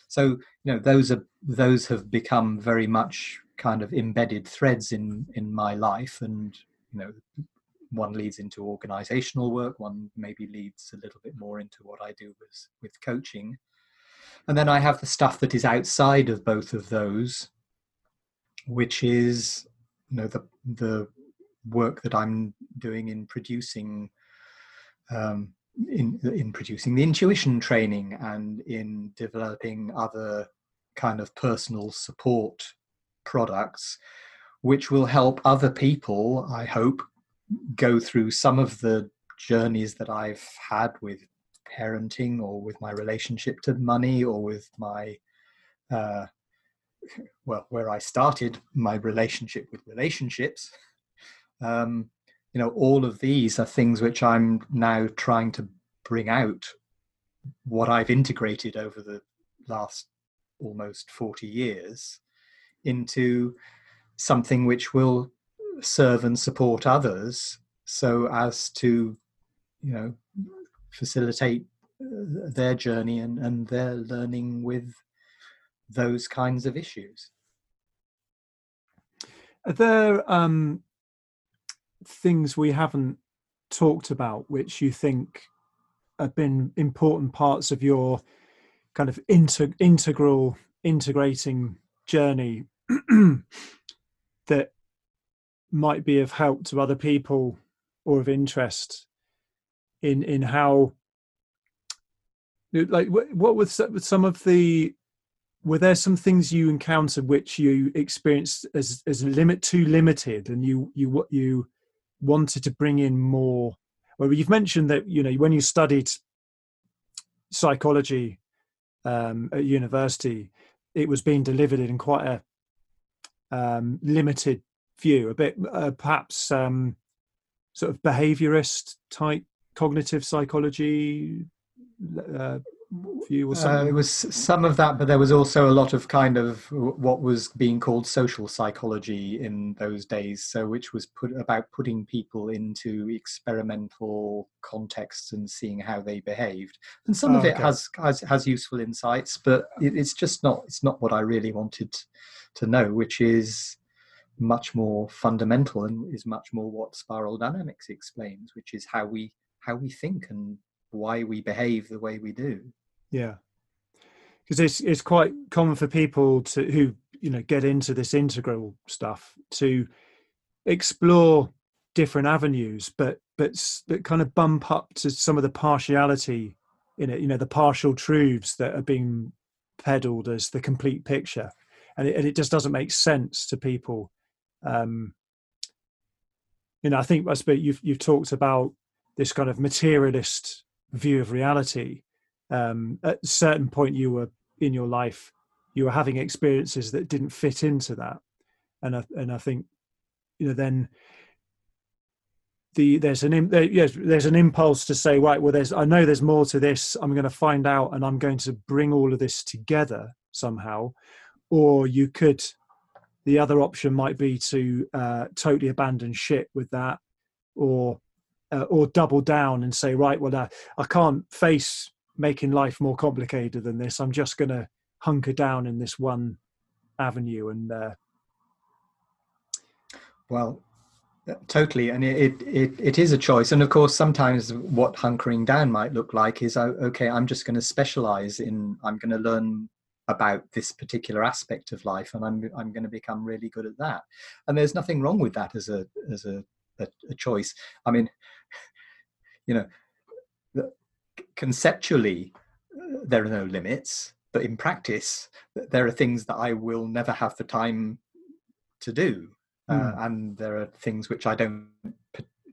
So, you know, those are those have become very much kind of embedded threads in in my life, and you know, one leads into organizational work, one maybe leads a little bit more into what I do with with coaching, and then I have the stuff that is outside of both of those, which is you know the the work that I'm doing in producing um, in in producing the intuition training and in developing other kind of personal support products which will help other people i hope go through some of the journeys that i've had with parenting or with my relationship to money or with my uh, well where i started my relationship with relationships. Um, you know all of these are things which i'm now trying to bring out what i've integrated over the last almost 40 years into something which will serve and support others. So as to you know facilitate uh, their journey and, and their learning with those kinds of issues. Are there um, things we haven't talked about which you think have been important parts of your kind of inter- integral integrating journey that might be of help to other people or of interest in in how like what was some of the were there some things you encountered which you experienced as as limit too limited and you you what you wanted to bring in more? Well you've mentioned that you know when you studied psychology um, at university it was being delivered in quite a um, limited view a bit uh, perhaps um, sort of behaviorist type cognitive psychology uh, view or something? Uh, it was some of that, but there was also a lot of kind of what was being called social psychology in those days. So, which was put about putting people into experimental contexts and seeing how they behaved. And some oh, of it okay. has, has has useful insights, but it, it's just not it's not what I really wanted to know, which is much more fundamental and is much more what spiral dynamics explains, which is how we how we think and why we behave the way we do. Yeah, because it's it's quite common for people to who you know get into this integral stuff to explore different avenues, but but but kind of bump up to some of the partiality in it. You know, the partial truths that are being peddled as the complete picture, and it, and it just doesn't make sense to people. Um, you know, I think I suppose you've you've talked about this kind of materialist view of reality um, at a certain point you were in your life you were having experiences that didn't fit into that. And I, and I think you know then the there's an there, yes there's an impulse to say right well there's I know there's more to this. I'm going to find out and I'm going to bring all of this together somehow. Or you could the other option might be to uh, totally abandon shit with that or uh, or double down and say, right, well, uh, I can't face making life more complicated than this. I'm just going to hunker down in this one avenue and. Uh, well, uh, totally, and it, it it is a choice, and of course, sometimes what hunkering down might look like is, oh, okay, I'm just going to specialize in. I'm going to learn about this particular aspect of life, and I'm I'm going to become really good at that. And there's nothing wrong with that as a as a, a, a choice. I mean, you know, conceptually, there are no limits, but in practice, there are things that I will never have the time to do. Mm. Uh, hmm. and there are things which I don't,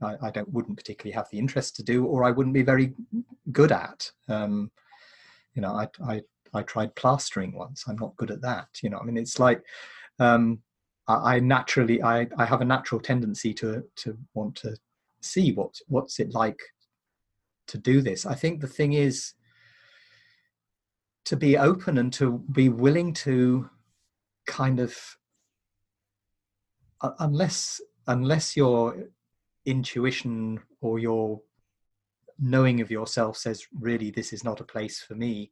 I, I, don't, wouldn't particularly have the interest to do, or I wouldn't be very good at. Um, you know, I, I, I tried plastering once. I'm not good at that. You know, I mean, it's like um, I, I naturally I, I have a natural tendency to to want to see what what's it like to do this. I think the thing is to be open and to be willing to kind of unless unless your intuition or your knowing of yourself says really this is not a place for me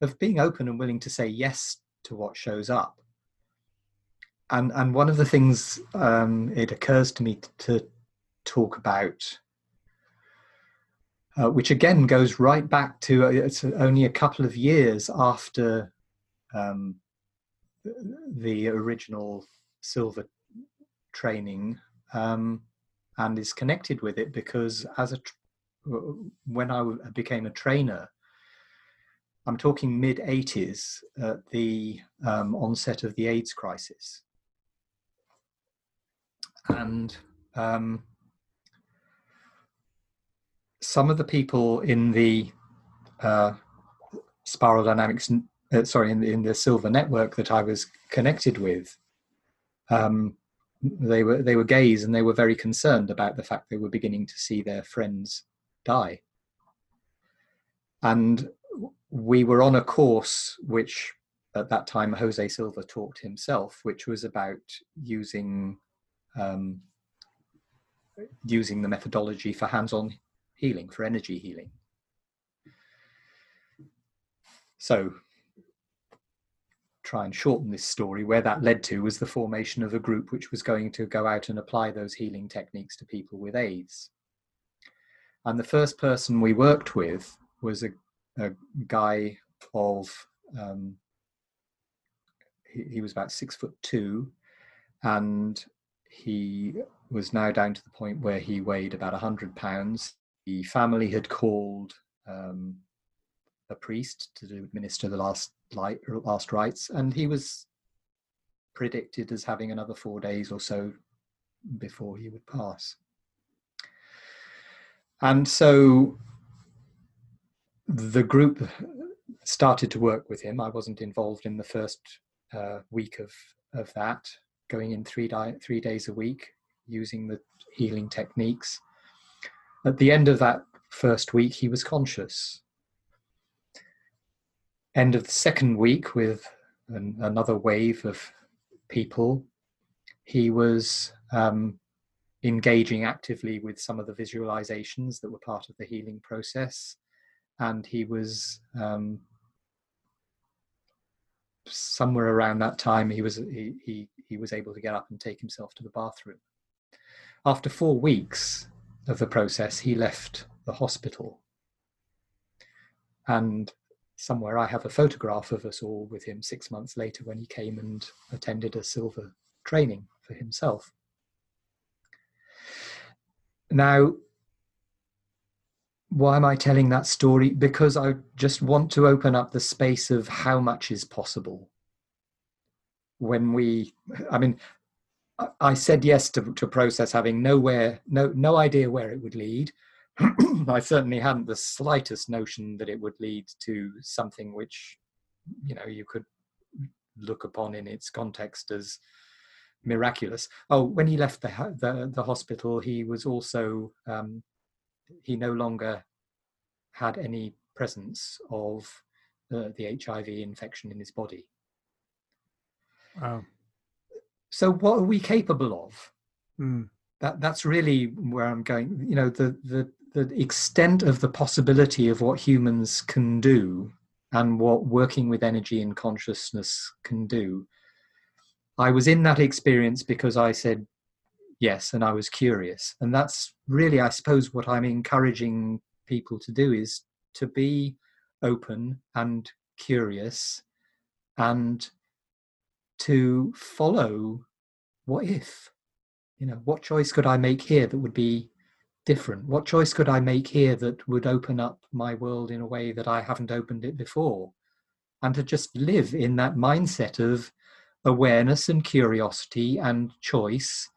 of being open and willing to say yes to what shows up and and one of the things um, it occurs to me to talk about uh, which again goes right back to uh, it's only a couple of years after um, the original Silva training um, and is connected with it because as a when I became a trainer, I'm talking mid 80s at the um, onset of the AIDS crisis. And um, some of the people in the uh, spiral dynamics, uh, sorry, in the, in the silva network that I was connected with, um, they were they were gays and they were very concerned about the fact they were beginning to see their friends die. And we were on a course which at that time Jose Silva taught himself, which was about using um, using the methodology for hands-on healing, for energy healing. So try and shorten this story, where that led to was the formation of a group which was going to go out and apply those healing techniques to people with AIDS. And the first person we worked with was a, a guy of, um, he, he was about six foot two, and he was now down to the point where he weighed about 100 pounds. The family had called um, a priest to administer the last light, last rites, and he was predicted as having another four days or so before he would pass. And so the group started to work with him. I wasn't involved in the first uh, week of, of that, going in three, di- three days a week using the healing techniques. At the end of that first week, he was conscious. End of the second week, with an, another wave of people, he was um, engaging actively with some of the visualizations that were part of the healing process. And he was um, somewhere around that time he was he, he he was able to get up and take himself to the bathroom. After four weeks of the process, he left the hospital. And somewhere I have a photograph of us all with him six months later when he came and attended a Silva training for himself. Now, why am I telling that story? Because I just want to open up the space of how much is possible. When we, I mean, I said yes to, to process having nowhere, no, no idea where it would lead. I certainly hadn't the slightest notion that it would lead to something which, you know, you could look upon in its context as miraculous. Oh, when he left the the, the hospital, he was also um, he no longer had any presence of uh, the HIV infection in his body. Wow. So, what are we capable of? Mm. That that's really where I'm going. You know, the the the extent of the possibility of what humans can do and what working with energy and consciousness can do I was in that experience because I said yes and I was curious. And that's really, I suppose, what I'm encouraging people to do is to be open and curious and to follow what if? You know what choice could i make here that would be different? What choice could i make here that would open up my world in a way that i haven't opened it before? And to just live in that mindset of awareness and curiosity and choice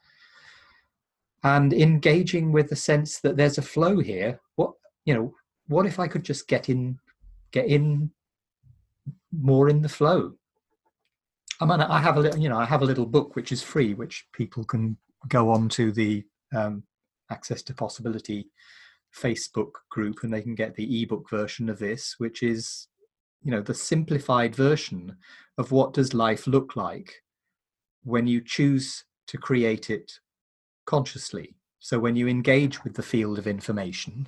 and engaging with the sense that there's a flow here what you know what if i could just get in get in more in the flow. I mean, I have a little, you know, I have a little book which is free, which people can go on to the um, Access to Possibility Facebook group, and they can get the ebook version of this, which is, you know, the simplified version of what does life look like when you choose to create it consciously. So when you engage with the field of information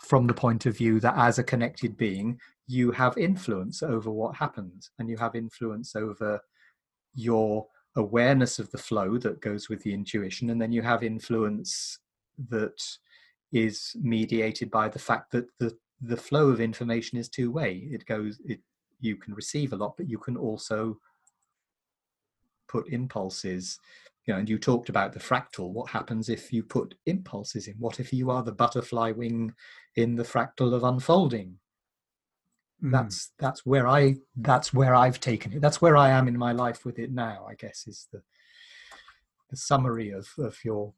from the point of view that as a connected being, you have influence over what happens and you have influence over your awareness of the flow that goes with the intuition and then you have influence that is mediated by the fact that the the flow of information is two way. It goes it you can receive a lot but you can also put impulses. You know and you talked about the fractal. What happens if you put impulses in? What if you are the butterfly wing in the fractal of unfolding mm. that's that's where i that's where i've taken it. That's where i am in my life with it now i guess is the the summary of of your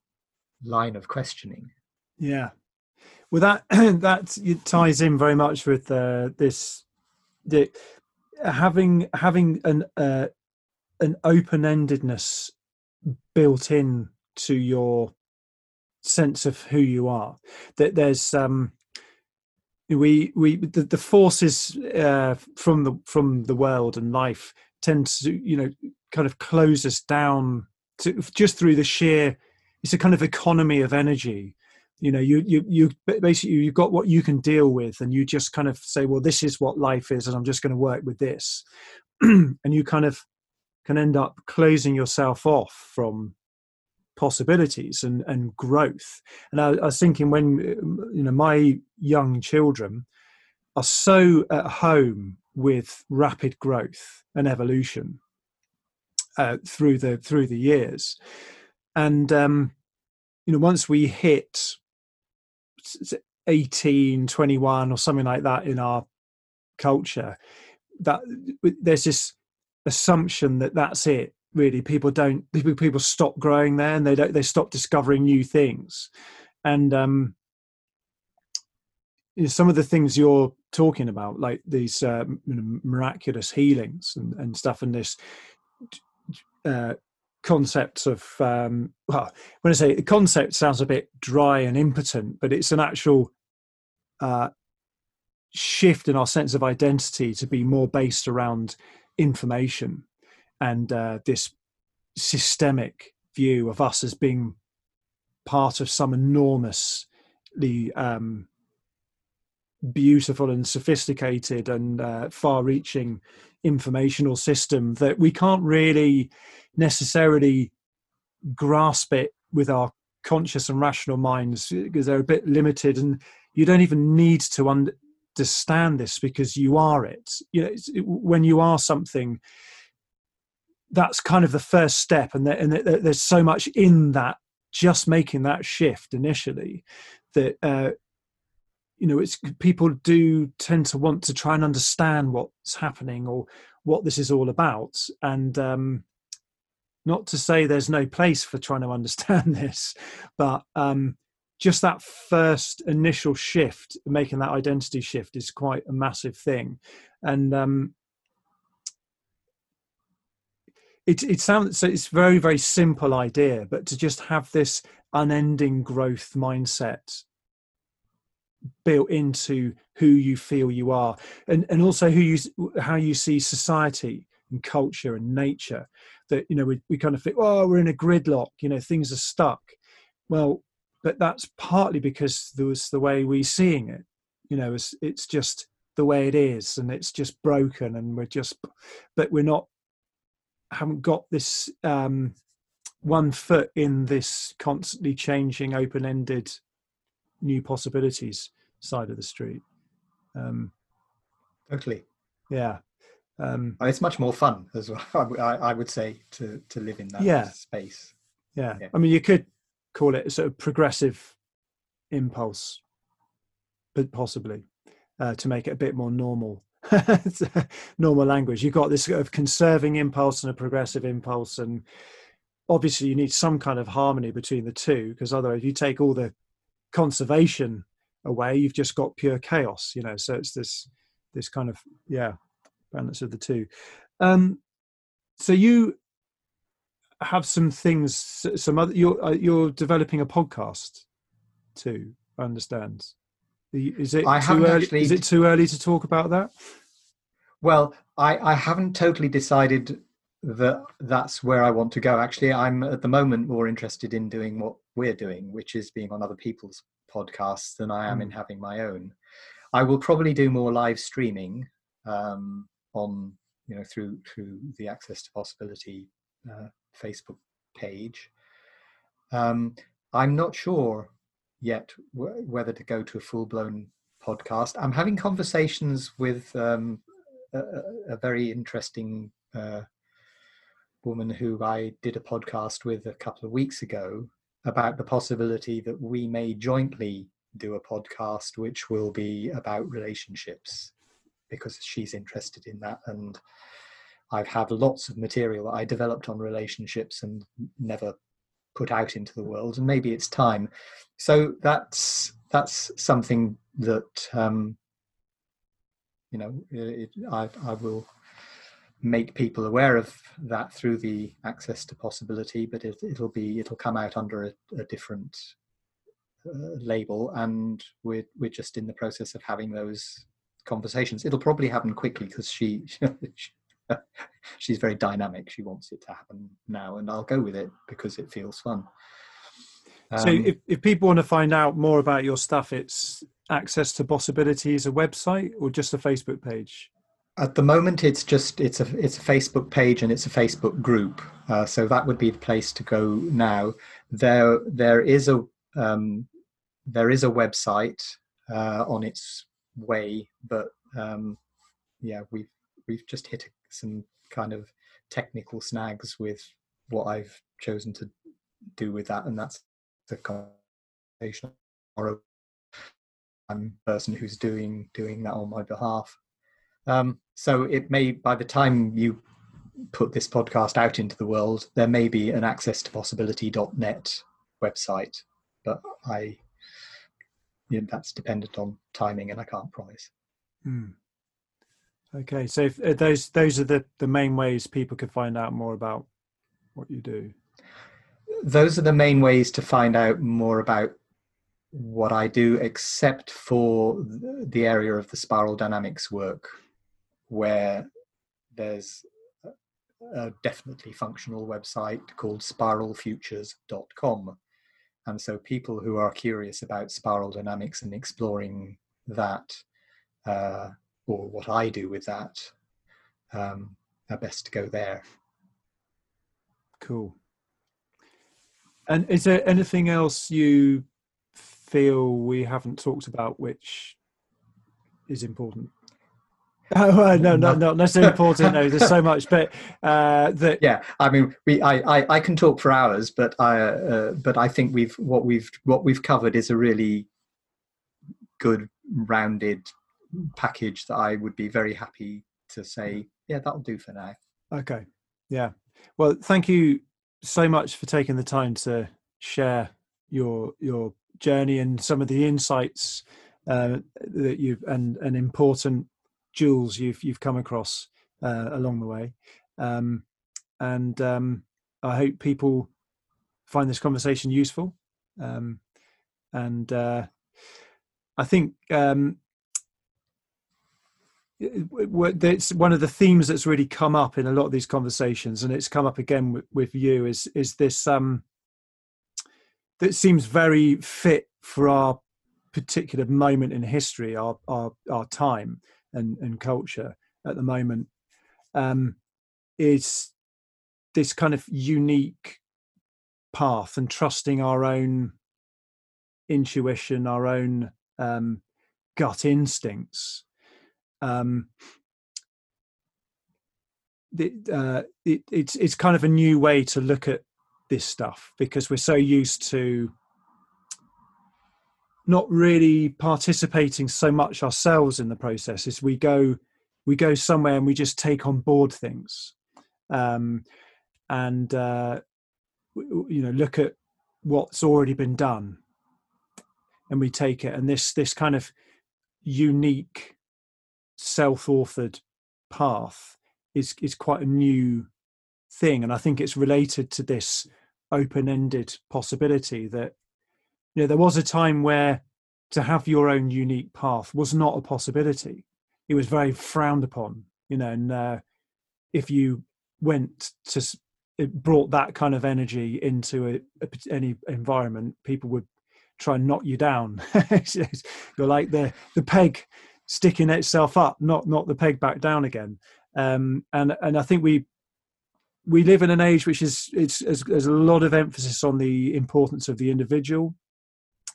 line of questioning. Yeah. Well that that ties in very much with uh, this the having having an uh, an open-endedness built in to your sense of who you are. That there's um we we the, the forces uh, from the from the world and life tend to you know kind of close us down to just through the sheer it's a kind of economy of energy. You know you you you basically you've got what you can deal with and you just kind of say well this is what life is and i'm just going to work with this. And you kind of can end up closing yourself off from possibilities and, and growth. And I, I was thinking when you know my young children are so at home with rapid growth and evolution uh, through the through the years, and um, you know once we hit 18 21 or something like that in our culture that there's this assumption that that's it really people don't people stop growing there and they don't they stop discovering new things. And um you know, some of the things you're talking about like these uh, miraculous healings and, and stuff and this uh, concepts of um well when i say the concept sounds a bit dry and impotent but it's an actual uh shift in our sense of identity to be more based around information and uh, this systemic view of us as being part of some enormously um, beautiful and sophisticated and uh, far-reaching informational system that we can't really necessarily grasp it with our conscious and rational minds because they're a bit limited and you don't even need to understand this because you are it. You know when you are something that's kind of the first step and, and there's so much in that just making that shift initially that uh, you know it's people do tend to want to try and understand what's happening or what this is all about. And um, not to say there's no place for trying to understand this but um, just that first initial shift making that identity shift is quite a massive thing. And um, it it sounds so it's very very simple idea but to just have this unending growth mindset built into who you feel you are and and also who you how you see society and culture and nature that you know we, we kind of think oh we're in a gridlock you know things are stuck. Well but that's partly because there was the way we're seeing it you know it's, it's just the way it is and it's just broken and we're just but we're not haven't got this um, one foot in this constantly changing, open-ended, new possibilities side of the street. Um, totally. Yeah. Um, it's much more fun as well. I, I, would say to to live in that yeah. space. Yeah. yeah. I mean, you could call it a sort of progressive impulse, but possibly uh, to make it a bit more normal normal language. You've got this sort of conserving impulse and a progressive impulse, and obviously you need some kind of harmony between the two, because otherwise, if you take all the conservation away, you've just got pure chaos. You know, so it's this this kind of yeah balance of the two. Um, so you have some things, some other. You're uh, you're developing a podcast too. I understand. Is it I too early? actually- Is it too early to talk about that? Well, I, I haven't totally decided that that's where I want to go. Actually, I'm at the moment more interested in doing what we're doing, which is being on other people's podcasts than I am in having my own. I will probably do more live streaming um, on, you know, through through the Access to Possibility uh, Facebook page. Um, I'm not sure yet wh- whether to go to a full blown podcast. I'm having conversations with um, a, a- a very interesting uh, woman who I did a podcast with a couple of weeks ago about the possibility that we may jointly do a podcast which will be about relationships because she's interested in that and I've had lots of material that I developed on relationships and never put out into the world and maybe it's time. So that's that's something that um, you know it, I, I will make people aware of that through the access to possibility but it, it'll be it'll come out under a, a different uh, label and we're we're just in the process of having those conversations. It'll probably happen quickly because she she's very dynamic she wants it to happen now and i'll go with it because it feels fun so Um, if, if people want to find out more about your stuff, it's access to possibilities, a website or just a Facebook page? At the moment, it's just it's a it's a Facebook page and it's a Facebook group. Uh, so that would be the place to go now. There there is a um, there is a website uh, on its way, but um, yeah, we've we've just hit some kind of technical snags with what I've chosen to do with that, and that's the conversation or the person who's doing doing that on my behalf. Um, so it may, by the time you put this podcast out into the world, there may be an access to possibility.net website, but I, you know, that's dependent on timing and I can't promise. Hmm. Okay, so if, uh, those those are the the main ways people can find out more about what you do. Those are the main ways to find out more about what I do, except for the area of the spiral dynamics work, where there's a- definitely functional website called spiralfutures.com. And so people who are curious about spiral dynamics and exploring that, uh, or what I do with that, um, are best to go there. Cool. And is there anything else you feel we haven't talked about which is important? Oh, uh, no, no, not necessarily important. No, there's so much, but uh, that yeah i mean we i i, I can talk for hours but i uh, but i think we've what we've what we've covered is a really good rounded package that i would be very happy to say yeah that'll do for now Okay. Yeah. Well, thank you so much for taking the time to share your your journey and some of the insights uh, that you've and and important jewels you've you've come across uh, along the way. Um, and um, I hope people find this conversation useful. Um, and uh, I think um, it's one of the themes that's really come up in a lot of these conversations and it's come up again with, with you is is this um that seems very fit for our particular moment in history our our, our time and and culture at the moment um is this kind of unique path and trusting our own intuition our own um gut instincts um, the, uh, it, it's it's kind of a new way to look at this stuff because we're so used to not really participating so much ourselves in the process as we go we go somewhere and we just take on board things. Um, and uh, you know look at what's already been done and we take it. And this this kind of unique self-authored path is is quite a new thing, and I think it's related to this open-ended possibility that you know there was a time where to have your own unique path was not a possibility. It was very frowned upon, you know, and uh, if you went to it brought that kind of energy into a, a, any environment, people would try and knock you down. You're like the the peg sticking itself up, not not the peg back down again. Um, and and I think we we live in an age which is it's there's a lot of emphasis on the importance of the individual,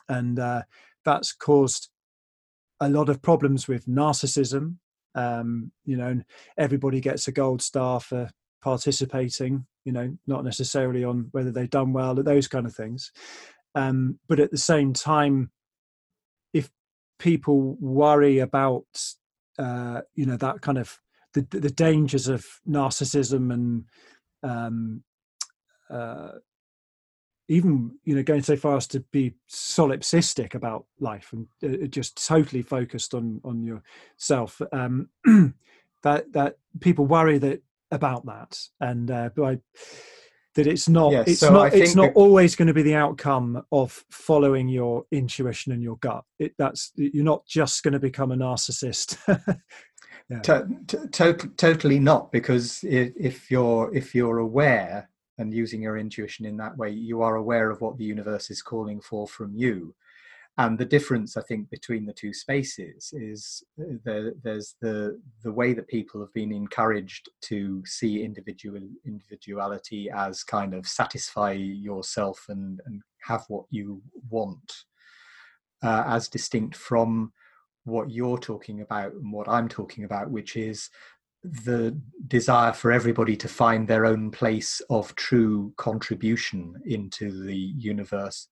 and uh, that's caused a lot of problems with narcissism. Um, you know, everybody gets a gold star for participating. You know, not necessarily on whether they've done well, those kind of things. Um, but at the same time, people worry about, uh, you know, that kind of the, the dangers of narcissism and um, uh, even you know going so far as to be solipsistic about life and uh, just totally focused on on yourself. Um, that that people worry that about that. And uh, by that it's not yes, it's so not it's not always going to be the outcome of following your intuition and your gut. It, that's you're not just going to become a narcissist. Yeah. to, to, to, totally not because if you're if you're aware and using your intuition in that way you are aware of what the universe is calling for from you and the difference i think between the two spaces is uh, the, there's the the way that people have been encouraged to see individual individuality as kind of satisfy yourself and, and have what you want uh, as distinct from what you're talking about and what i'm talking about which is the desire for everybody to find their own place of true contribution into the universe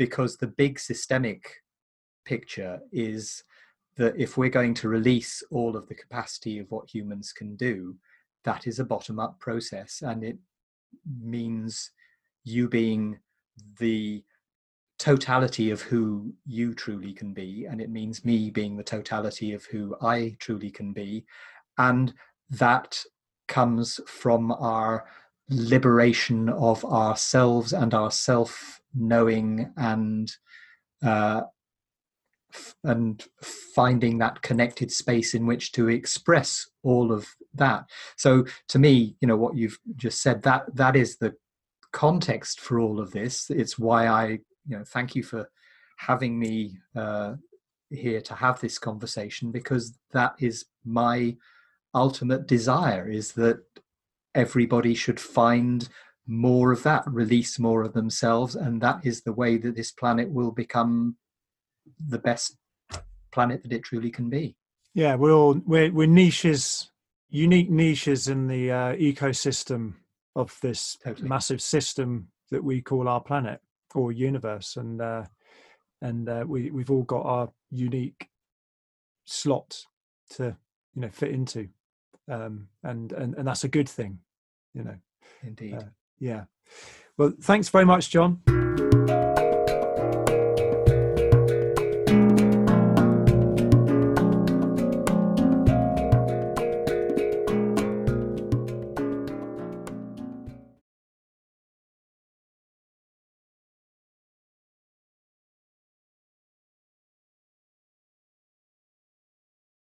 because the big systemic picture is that if we're going to release all of the capacity of what humans can do, that is a bottom up process. And it means you being the totality of who you truly can be. And it means me being the totality of who I truly can be. And that comes from our liberation of ourselves and our self knowing and uh, f- and finding that connected space in which to express all of that. So to me you know what you've just said that that is the context for all of this. It's why i you know thank you for having me uh, here to have this conversation because that is my ultimate desire is that everybody should find more of that, release more of themselves, and that is the way that this planet will become the best planet that it truly can be. Yeah, we're all we're, we're niches, unique niches in the uh, ecosystem of this totally. massive system that we call our planet or universe, and uh, and uh, we we've all got our unique slot to you know fit into um, and and and that's a good thing, you know. Indeed. Yeah. Well, thanks very much, John.